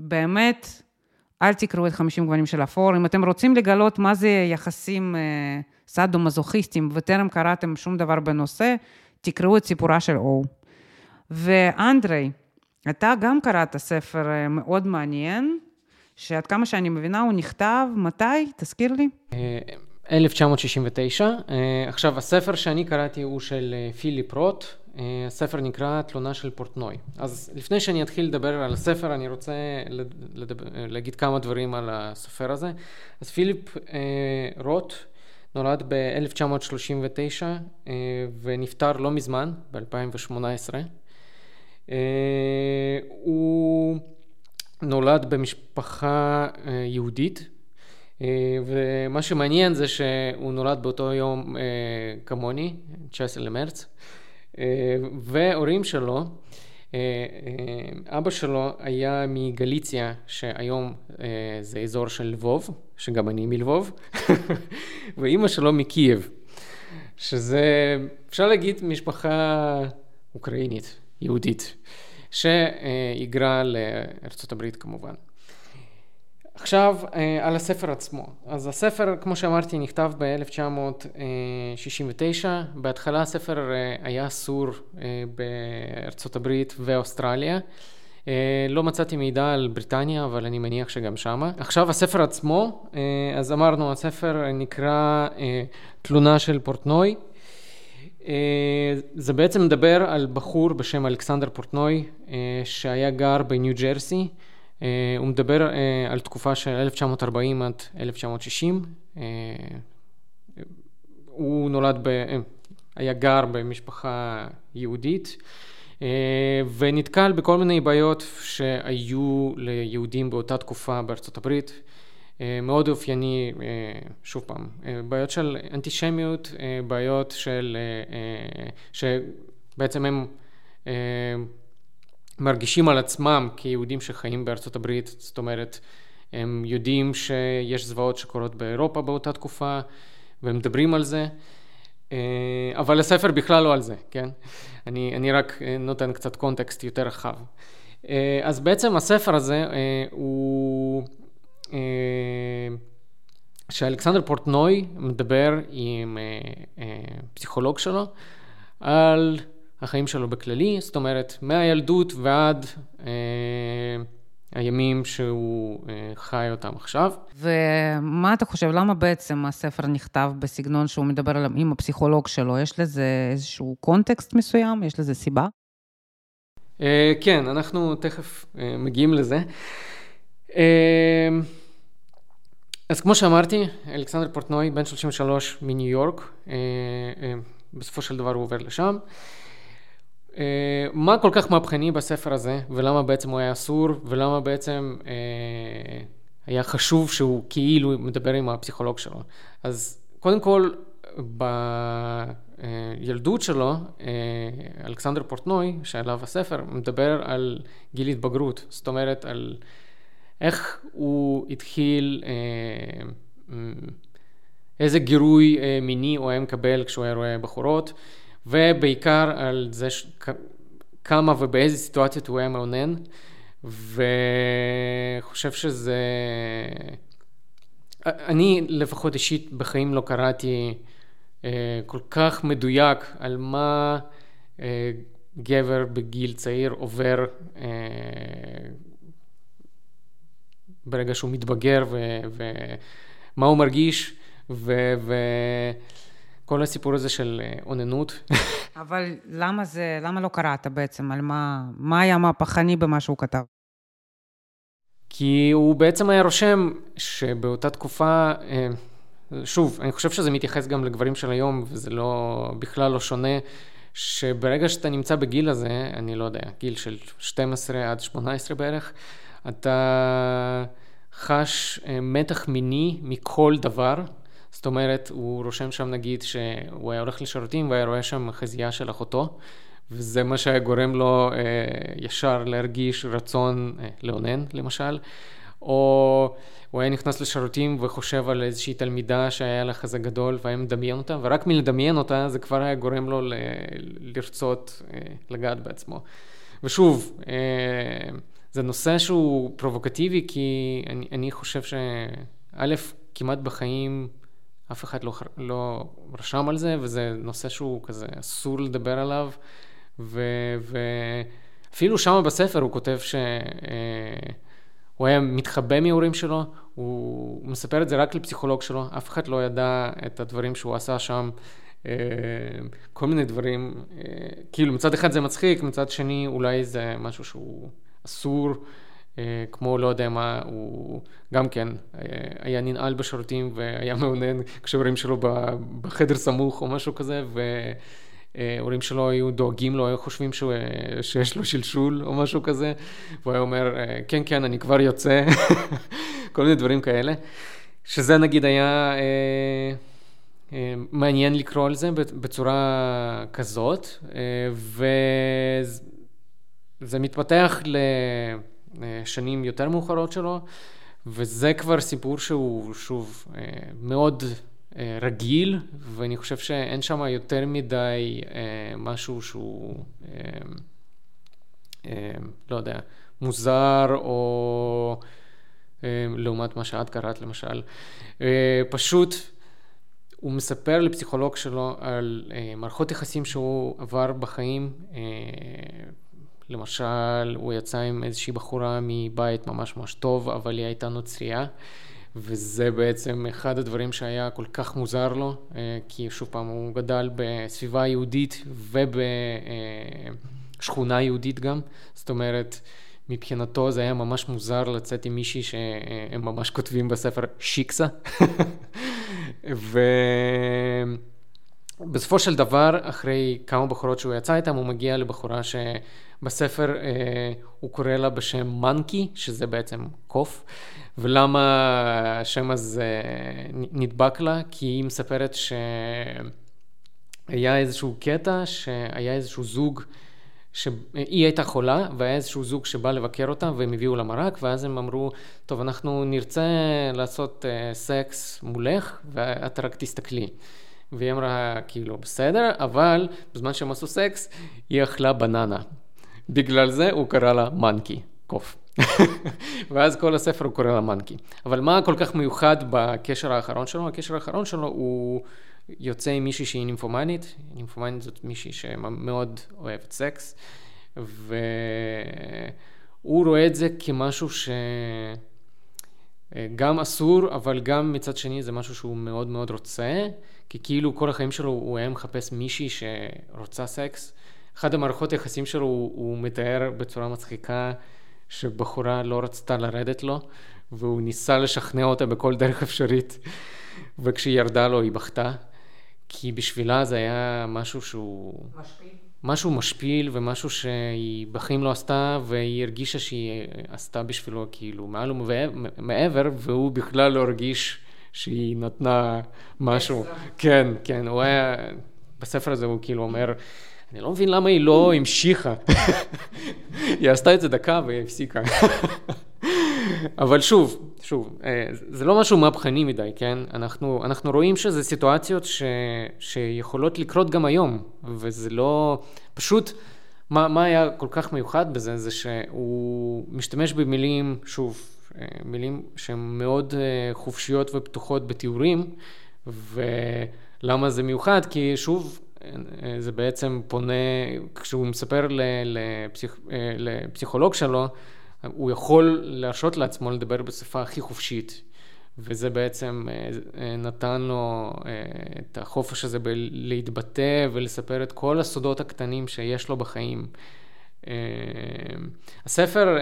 שבאמת, אל תקראו את 50 גוונים של אפור. אם אתם רוצים לגלות מה זה יחסים אה, סאדו-מזוכיסטים וטרם קראתם שום דבר בנושא, תקראו את סיפורה של או. ואנדרי, אתה גם קראת ספר אה, מאוד מעניין, שעד כמה שאני מבינה הוא נכתב, מתי? תזכיר לי. 1969. אה, עכשיו, הספר שאני קראתי הוא של אה, פיליפ רוט, הספר נקרא תלונה של פורטנוי. אז לפני שאני אתחיל לדבר על הספר, אני רוצה לדבר, להגיד כמה דברים על הסופר הזה. אז פיליפ רוט נולד ב-1939 ונפטר לא מזמן, ב-2018. הוא נולד במשפחה יהודית, ומה שמעניין זה שהוא נולד באותו יום כמוני, 19 למרץ, והורים שלו אה, אה, אבא שלו היה מגליציה, שהיום אה, זה אזור של לבוב, שגם אני מלבוב, ואימא שלו מקייב, שזה, אפשר להגיד, משפחה אוקראינית, יהודית, שהיגרה הברית כמובן. עכשיו על הספר עצמו. אז הספר, כמו שאמרתי, נכתב ב-1969. בהתחלה הספר היה אסור בארצות הברית ואוסטרליה. לא מצאתי מידע על בריטניה, אבל אני מניח שגם שמה. עכשיו הספר עצמו, אז אמרנו, הספר נקרא תלונה של פורטנוי. זה בעצם מדבר על בחור בשם אלכסנדר פורטנוי, שהיה גר בניו ג'רסי. אה, הוא מדבר אה, על תקופה של 1940 עד 1960. אה, הוא נולד, ב... היה גר במשפחה יהודית ונתקל בכל מיני בעיות שהיו ליהודים באותה תקופה בארצות הברית. מאוד אופייני, שוב פעם, בעיות של אנטישמיות, בעיות של, שבעצם הם מרגישים על עצמם כיהודים שחיים בארצות הברית, זאת אומרת, הם יודעים שיש זוועות שקורות באירופה באותה תקופה, והם מדברים על זה, אה, אבל הספר בכלל לא על זה, כן? אני, אני רק אה, נותן קצת קונטקסט יותר רחב. אה, אז בעצם הספר הזה הוא... שאלכסנדר פורטנוי מדבר עם פסיכולוג שלו על החיים שלו בכללי, זאת אומרת, מהילדות ועד אה, הימים שהוא אה, חי אותם עכשיו. ומה אתה חושב, למה בעצם הספר נכתב בסגנון שהוא מדבר עליו עם הפסיכולוג שלו? יש לזה איזשהו קונטקסט מסוים? יש לזה סיבה? אה, כן, אנחנו תכף אה, מגיעים לזה. אה, אז כמו שאמרתי, אלכסנדר פורטנוי, בן 33 מניו יורק, אה, אה, בסופו של דבר הוא עובר לשם. אה, מה כל כך מהפכני בספר הזה, ולמה בעצם הוא היה אסור, ולמה בעצם אה, היה חשוב שהוא כאילו מדבר עם הפסיכולוג שלו. אז קודם כל, בילדות שלו, אה, אלכסנדר פורטנוי, שעליו הספר, מדבר על גיל התבגרות, זאת אומרת על איך הוא התחיל, איזה גירוי מיני הוא היה מקבל כשהוא היה רואה בחורות. ובעיקר על זה ש... כמה ובאיזה סיטואציות הוא היה מעונן, וחושב שזה... אני לפחות אישית בחיים לא קראתי אה, כל כך מדויק על מה אה, גבר בגיל צעיר עובר אה, ברגע שהוא מתבגר ומה הוא מרגיש ו... ו... כל הסיפור הזה של אה, אוננות. אבל למה זה, למה לא קראת בעצם? על מה, מה היה מהפכני במה שהוא כתב? כי הוא בעצם היה רושם שבאותה תקופה, אה, שוב, אני חושב שזה מתייחס גם לגברים של היום, וזה לא, בכלל לא שונה, שברגע שאתה נמצא בגיל הזה, אני לא יודע, גיל של 12 עד 18 בערך, אתה חש אה, מתח מיני מכל דבר, זאת אומרת, הוא רושם שם נגיד שהוא היה הולך לשירותים והיה רואה שם חזייה של אחותו, וזה מה שהיה גורם לו אה, ישר להרגיש רצון אה, לאונן, למשל, או הוא היה נכנס לשירותים וחושב על איזושהי תלמידה שהיה לה חזה גדול והיה מדמיין אותה, ורק מלדמיין אותה זה כבר היה גורם לו ל- לרצות אה, לגעת בעצמו. ושוב, אה, זה נושא שהוא פרובוקטיבי, כי אני, אני חושב שא', כמעט בחיים אף אחד לא, לא רשם על זה, וזה נושא שהוא כזה אסור לדבר עליו, ואפילו שם בספר הוא כותב שהוא אה, היה מתחבא מההורים שלו, הוא מספר את זה רק לפסיכולוג שלו, אף אחד לא ידע את הדברים שהוא עשה שם. אה, כל מיני דברים, אה, כאילו מצד אחד זה מצחיק, מצד שני אולי זה משהו שהוא אסור, כמו לא יודע מה, הוא גם כן אה, היה ננעל בשירותים והיה מאונן כשהורים שלו בחדר סמוך או משהו כזה, ההורים שלו היו דואגים לו, היו חושבים שהוא, שיש לו שלשול או משהו כזה, והוא היה אומר, כן, כן, אני כבר יוצא, כל מיני דברים כאלה. שזה נגיד היה אה, אה, מעניין לקרוא על זה בצורה כזאת, אה, וזה מתפתח לשנים יותר מאוחרות שלו, וזה כבר סיפור שהוא שוב אה, מאוד אה, רגיל, ואני חושב שאין שם יותר מדי אה, משהו שהוא, אה, אה, לא יודע, מוזר או... אה, לעומת מה שאת קראת למשל. אה, פשוט הוא מספר לפסיכולוג שלו על אה, מערכות יחסים שהוא עבר בחיים. למשל, הוא יצא עם איזושהי בחורה מבית ממש ממש טוב, אבל היא הייתה נוצרייה. וזה בעצם אחד הדברים שהיה כל כך מוזר לו, כי שוב פעם, הוא גדל בסביבה יהודית ובשכונה יהודית גם, זאת אומרת, מבחינתו זה היה ממש מוזר לצאת עם מישהי שהם ממש כותבים בספר שיקסה. ובסופו של דבר, אחרי כמה בחורות שהוא יצא איתן, הוא מגיע לבחורה שבספר אה, הוא קורא לה בשם מנקי, שזה בעצם קוף. ולמה השם הזה נדבק לה? כי היא מספרת שהיה איזשהו קטע, שהיה איזשהו זוג שהיא הייתה חולה, והיה איזשהו זוג שבא לבקר אותה, והם הביאו לה מרק, ואז הם אמרו, טוב, אנחנו נרצה לעשות uh, סקס מולך, ואת רק תסתכלי. והיא אמרה, כאילו, בסדר, אבל בזמן שהם עשו סקס, היא אכלה בננה. בגלל זה הוא קרא לה מנקי, קוף. ואז כל הספר הוא קורא לה מנקי. אבל מה כל כך מיוחד בקשר האחרון שלו? הקשר האחרון שלו הוא... יוצא עם מישהי שהיא נימפומנית, נימפומנית זאת מישהי שמאוד אוהבת סקס, והוא רואה את זה כמשהו שגם אסור, אבל גם מצד שני זה משהו שהוא מאוד מאוד רוצה, כי כאילו כל החיים שלו הוא היה מחפש מישהי שרוצה סקס. אחד המערכות היחסים שלו הוא, הוא מתאר בצורה מצחיקה שבחורה לא רצתה לרדת לו, והוא ניסה לשכנע אותה בכל דרך אפשרית, וכשהיא ירדה לו היא בכתה. כי בשבילה זה היה משהו שהוא... משפיל. משהו משפיל ומשהו שהיא בחיים לא עשתה, והיא הרגישה שהיא עשתה בשבילו כאילו מעל ומעבר, והוא בכלל לא הרגיש שהיא נתנה משהו. כן, כן, הוא היה... בספר הזה הוא כאילו אומר, אני לא מבין למה היא לא המשיכה. היא עשתה את זה דקה והיא הפסיקה. אבל שוב, שוב, אה, זה לא משהו מהפכני מדי, כן? אנחנו, אנחנו רואים שזה סיטואציות ש, שיכולות לקרות גם היום, וזה לא... פשוט, מה, מה היה כל כך מיוחד בזה? זה שהוא משתמש במילים, שוב, אה, מילים שהן מאוד אה, חופשיות ופתוחות בתיאורים, ולמה זה מיוחד? כי שוב, זה בעצם פונה, כשהוא מספר לפסיכ, לפסיכולוג שלו, הוא יכול להרשות לעצמו לדבר בשפה הכי חופשית, וזה בעצם אה, אה, נתן לו אה, את החופש הזה להתבטא ולספר את כל הסודות הקטנים שיש לו בחיים. הספר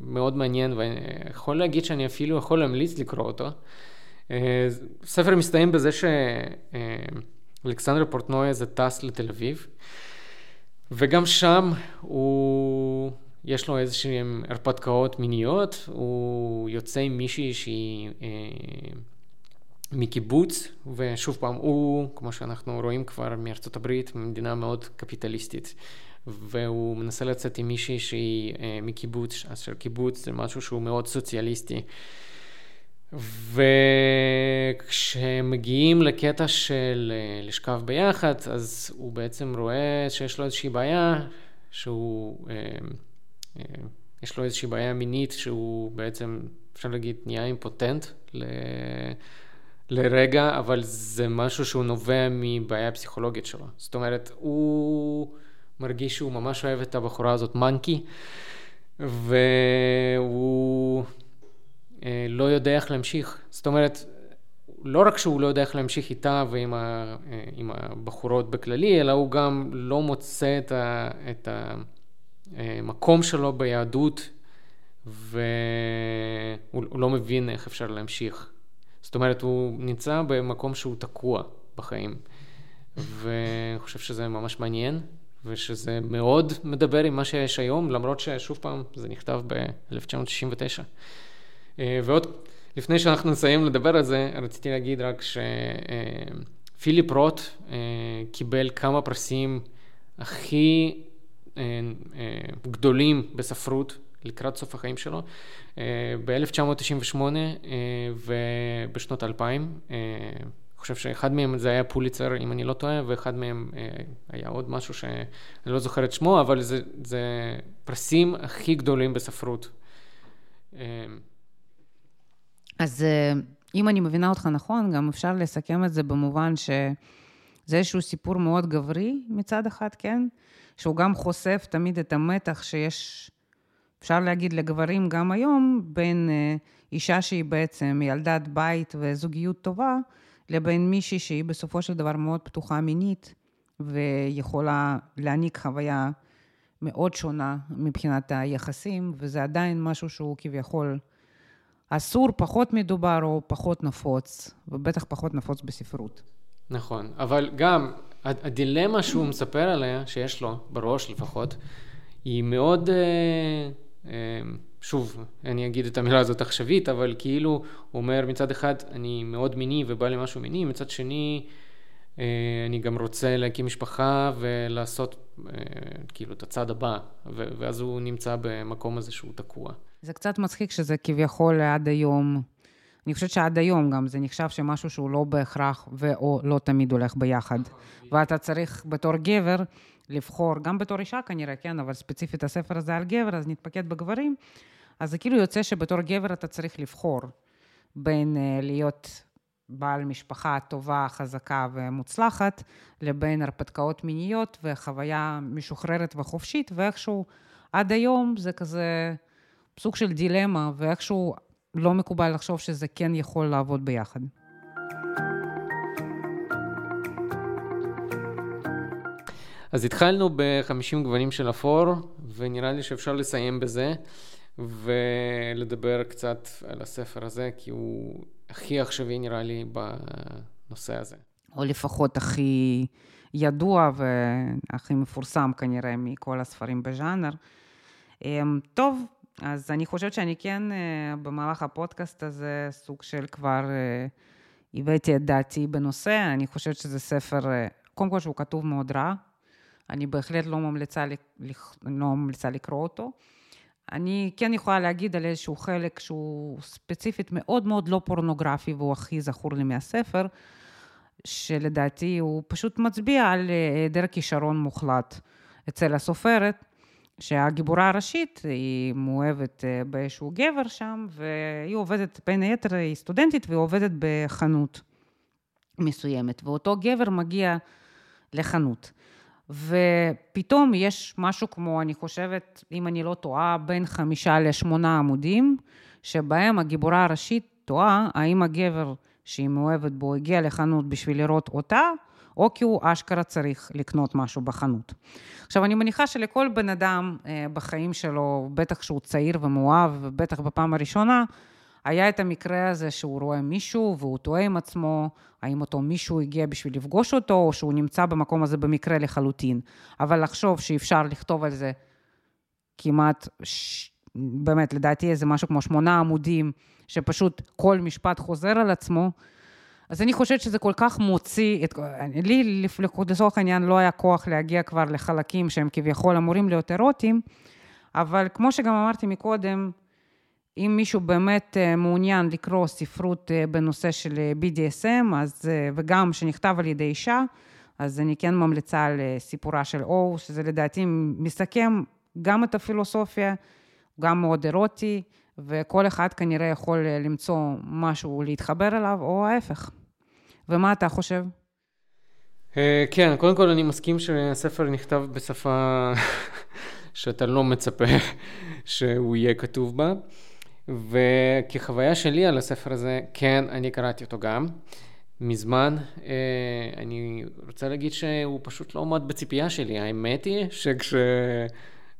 מאוד מעניין ואני יכול להגיד שאני אפילו יכול להמליץ לקרוא אותו. הספר מסתיים בזה שאלכסנדר פורטנוי הזה טס לתל אביב, וגם שם הוא... יש לו איזשהן הרפתקאות מיניות, הוא יוצא עם מישהי שהיא אה, מקיבוץ, ושוב פעם, הוא, כמו שאנחנו רואים כבר מארצות הברית, מדינה מאוד קפיטליסטית, והוא מנסה לצאת עם מישהי שהיא אה, מקיבוץ, אשר קיבוץ זה משהו שהוא מאוד סוציאליסטי. וכשהם מגיעים לקטע של אה, לשכב ביחד, אז הוא בעצם רואה שיש לו איזושהי בעיה, שהוא... אה, יש לו איזושהי בעיה מינית שהוא בעצם, אפשר להגיד, נהיה אימפוטנט ל... לרגע, אבל זה משהו שהוא נובע מבעיה פסיכולוגית שלו. זאת אומרת, הוא מרגיש שהוא ממש אוהב את הבחורה הזאת, מנקי, והוא אה, לא יודע איך להמשיך. זאת אומרת, לא רק שהוא לא יודע איך להמשיך איתה ועם ה, אה, הבחורות בכללי, אלא הוא גם לא מוצא את ה... את ה המקום שלו ביהדות, והוא לא מבין איך אפשר להמשיך. זאת אומרת, הוא נמצא במקום שהוא תקוע בחיים. ואני חושב שזה ממש מעניין, ושזה מאוד מדבר עם מה שיש היום, למרות ששוב פעם, זה נכתב ב-1969. אה, ועוד, לפני שאנחנו נסיים לדבר על זה, רציתי להגיד רק שפיליפ רוט אה, קיבל כמה פרסים הכי גדולים בספרות לקראת סוף החיים שלו. ב-1998 ובשנות 2000, אני חושב שאחד מהם זה היה פוליצר, אם אני לא טועה, ואחד מהם היה עוד משהו שאני לא זוכר את שמו, אבל זה, זה פרסים הכי גדולים בספרות. אז אם אני מבינה אותך נכון, גם אפשר לסכם את זה במובן שזה איזשהו סיפור מאוד גברי מצד אחד, כן? שהוא גם חושף תמיד את המתח שיש אפשר להגיד לגברים גם היום, בין אה, אישה שהיא בעצם ילדת בית וזוגיות טובה, לבין מישהי שהיא בסופו של דבר מאוד פתוחה מינית, ויכולה להעניק חוויה מאוד שונה מבחינת היחסים, וזה עדיין משהו שהוא כביכול אסור, פחות מדובר או פחות נפוץ, ובטח פחות נפוץ בספרות. נכון, אבל גם הדילמה שהוא מספר עליה, שיש לו, בראש לפחות, היא מאוד... אה, אמ, שוב, אני אגיד את המילה הזאת עכשווית, אבל כאילו הוא אומר מצד אחד אני מאוד מיני ובא לי משהו מיני, מצד שני אה, אני גם רוצה להקים משפחה ולעשות אה, כאילו את הצעד הבא, ואז הוא נמצא במקום הזה שהוא תקוע. זה קצת מצחיק שזה כביכול עד היום, אני חושבת שעד היום גם זה נחשב שמשהו שהוא לא בהכרח ואו לא תמיד הולך ביחד. ואתה צריך בתור גבר לבחור, גם בתור אישה כנראה, כן, אבל ספציפית הספר הזה על גבר, אז נתפקד בגברים, אז זה כאילו יוצא שבתור גבר אתה צריך לבחור בין uh, להיות בעל משפחה טובה, חזקה ומוצלחת, לבין הרפתקאות מיניות וחוויה משוחררת וחופשית, ואיכשהו עד היום זה כזה סוג של דילמה, ואיכשהו לא מקובל לחשוב שזה כן יכול לעבוד ביחד. אז התחלנו ב-50 גוונים של אפור, ונראה לי שאפשר לסיים בזה, ולדבר קצת על הספר הזה, כי הוא הכי עכשווי נראה לי בנושא הזה. או לפחות הכי ידוע והכי מפורסם כנראה מכל הספרים בז'אנר. אמ, טוב, אז אני חושבת שאני כן אה, במהלך הפודקאסט הזה סוג של כבר אה, הבאתי את דעתי בנושא. אני חושבת שזה ספר, אה, קודם כל שהוא כתוב מאוד רע, אני בהחלט לא ממליצה, לא ממליצה לקרוא אותו. אני כן יכולה להגיד על איזשהו חלק שהוא ספציפית מאוד מאוד לא פורנוגרפי והוא הכי זכור לי מהספר, שלדעתי הוא פשוט מצביע על היעדר כישרון מוחלט אצל הסופרת, שהגיבורה הראשית היא מאוהבת אה, באיזשהו גבר שם, והיא עובדת, בין היתר היא סטודנטית והיא עובדת בחנות מסוימת, ואותו גבר מגיע לחנות. ופתאום יש משהו כמו, אני חושבת, אם אני לא טועה, בין חמישה לשמונה עמודים, שבהם הגיבורה הראשית טועה האם הגבר שהיא מאוהבת בו הגיע לחנות בשביל לראות אותה, או כי הוא אשכרה צריך לקנות משהו בחנות. עכשיו, אני מניחה שלכל בן אדם אה, בחיים שלו, בטח שהוא צעיר ומאוהב, ובטח בפעם הראשונה, היה את המקרה הזה שהוא רואה מישהו והוא תוהה עם עצמו, האם אותו מישהו הגיע בשביל לפגוש אותו, או שהוא נמצא במקום הזה במקרה לחלוטין. אבל לחשוב שאפשר לכתוב על זה כמעט, ש... באמת, לדעתי איזה משהו כמו שמונה עמודים, שפשוט כל משפט חוזר על עצמו, אז אני חושבת שזה כל כך מוציא, את, לי לצורך העניין לא היה כוח להגיע כבר לחלקים שהם כביכול אמורים להיות אירוטיים, אבל כמו שגם אמרתי מקודם, אם מישהו באמת אה, מעוניין לקרוא ספרות אה, בנושא של אה, BDSM, אז, וגם שנכתב על ידי אישה, אז אני כן ממליצה על סיפורה של אור, שזה לדעתי מסכם גם את הפילוסופיה, גם מאוד אירוטי, וכל אחד כנראה יכול למצוא משהו להתחבר אליו, או ההפך. ומה אתה חושב? כן, קודם כל אני מסכים שהספר נכתב בשפה שאתה לא מצפה שהוא יהיה כתוב בה. וכחוויה שלי על הספר הזה, כן, אני קראתי אותו גם, מזמן. אה, אני רוצה להגיד שהוא פשוט לא עמד בציפייה שלי. האמת היא שכשקראתי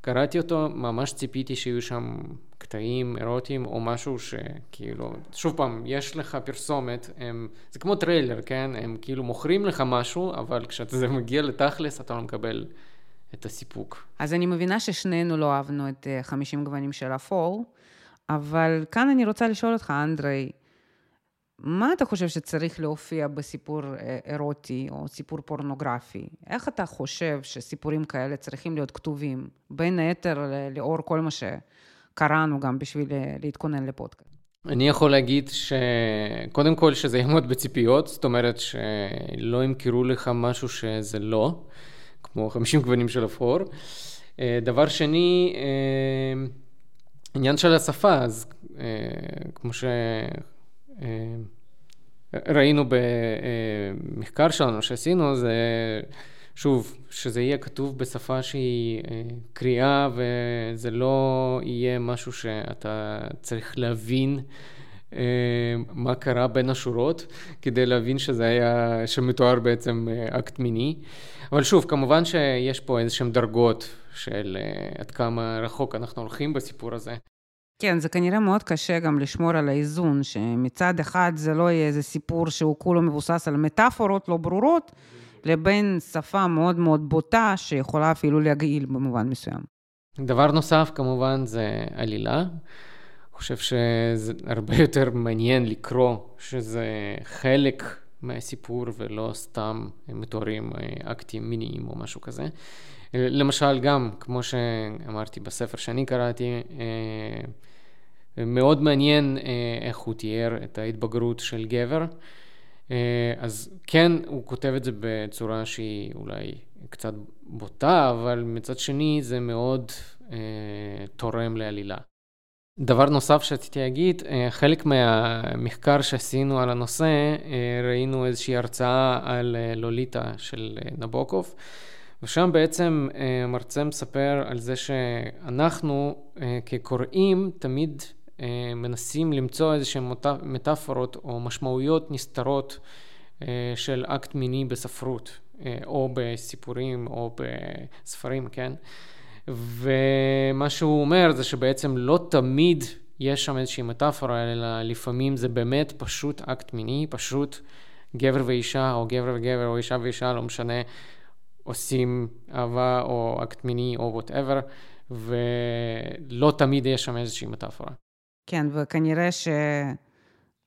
קראתי אותו, ממש ציפיתי שיהיו שם קטעים אירוטיים או משהו שכאילו, שוב פעם, יש לך פרסומת, הם, זה כמו טריילר, כן? הם כאילו מוכרים לך משהו, אבל כשזה מגיע לתכלס אתה לא מקבל את הסיפוק. אז אני מבינה ששנינו לא אהבנו את 50 אה, גוונים של אפור, אבל כאן אני רוצה לשאול אותך, אנדרי, מה אתה חושב שצריך להופיע בסיפור אה, אירוטי או סיפור פורנוגרפי? איך אתה חושב שסיפורים כאלה צריכים להיות כתובים? בין היתר, לאור כל מה שקראנו גם בשביל אה, להתכונן לפודקאסט. אני יכול להגיד שקודם כל שזה יעמוד בציפיות, זאת אומרת שלא ימכרו לך משהו שזה לא, כמו 50 גוונים של אפור. אה, דבר שני, עניין של השפה, אז כמו ש... ראינו במחקר שלנו שעשינו, זה שוב, שזה יהיה כתוב בשפה שהיא אה, קריאה וזה לא יהיה משהו שאתה צריך להבין אה, מה קרה בין השורות כדי להבין שזה היה, שמתואר בעצם אה, אקט מיני. אבל שוב, כמובן שיש פה איזה שהן דרגות של עד כמה רחוק אנחנו הולכים בסיפור הזה. כן, זה כנראה מאוד קשה גם לשמור על האיזון, שמצד אחד זה לא יהיה איזה סיפור שהוא כולו מבוסס על מטאפורות לא ברורות, לבין שפה מאוד מאוד בוטה, שיכולה אפילו להגעיל במובן מסוים. דבר נוסף, כמובן, זה עלילה. אני חושב שזה הרבה יותר מעניין לקרוא שזה חלק מהסיפור ולא סתם מתוארים אקטים מיניים או משהו כזה. למשל, גם, כמו שאמרתי בספר שאני קראתי, אה, מאוד מעניין אה, איך הוא תיאר את ההתבגרות של גבר. אה, אז כן, הוא כותב את זה בצורה שהיא אולי קצת בוטה, אבל מצד שני זה מאוד תורם לעלילה. דבר נוסף שרציתי להגיד, חלק מהמחקר שעשינו על הנושא, ראינו איזושהי הרצאה על לוליטה של נבוקוב. ושם בעצם אה, מרצה מספר על זה שאנחנו אה, כקוראים תמיד אה, מנסים למצוא איזה שהן מטאפורות או משמעויות נסתרות של אקט מיני בספרות, או בסיפורים או בספרים, כן? ומה שהוא אומר זה שבעצם לא תמיד יש שם איזושהי מטאפורה, אלא לפעמים זה באמת פשוט אקט מיני, פשוט גבר ואישה, או גבר וגבר, או אישה ואישה, לא משנה. עושים אהבה או אקט מיני או whatever, ולא תמיד יש שם איזושהי מטאפורה. כן, וכנראה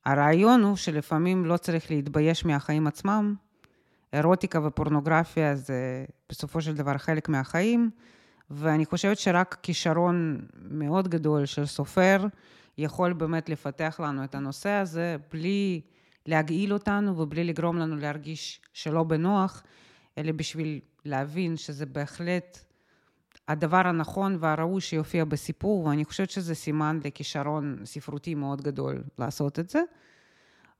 שהרעיון הוא שלפעמים לא צריך להתבייש מהחיים עצמם. אירוטיקה ופורנוגרפיה זה בסופו של דבר חלק מהחיים, ואני חושבת שרק כישרון מאוד גדול של סופר יכול באמת לפתח לנו את הנושא הזה בלי להגעיל אותנו ובלי לגרום לנו להרגיש שלא בנוח, אלא בשביל להבין שזה בהחלט הדבר הנכון והראוי שיופיע בסיפור, ואני חושבת שזה סימן לכישרון ספרותי מאוד גדול לעשות את זה.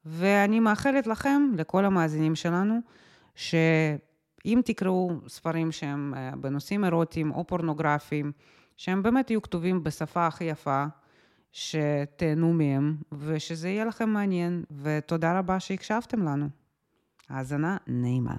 ואני מאחלת לכם, לכל המאזינים שלנו, שאם תקראו ספרים שהם אה, בנושאים אירוטיים או פורנוגרפיים, שהם באמת יהיו כתובים בשפה הכי יפה, שתהנו מהם, ושזה יהיה לכם מעניין, ותודה רבה שהקשבתם לנו. האזנה נעימה.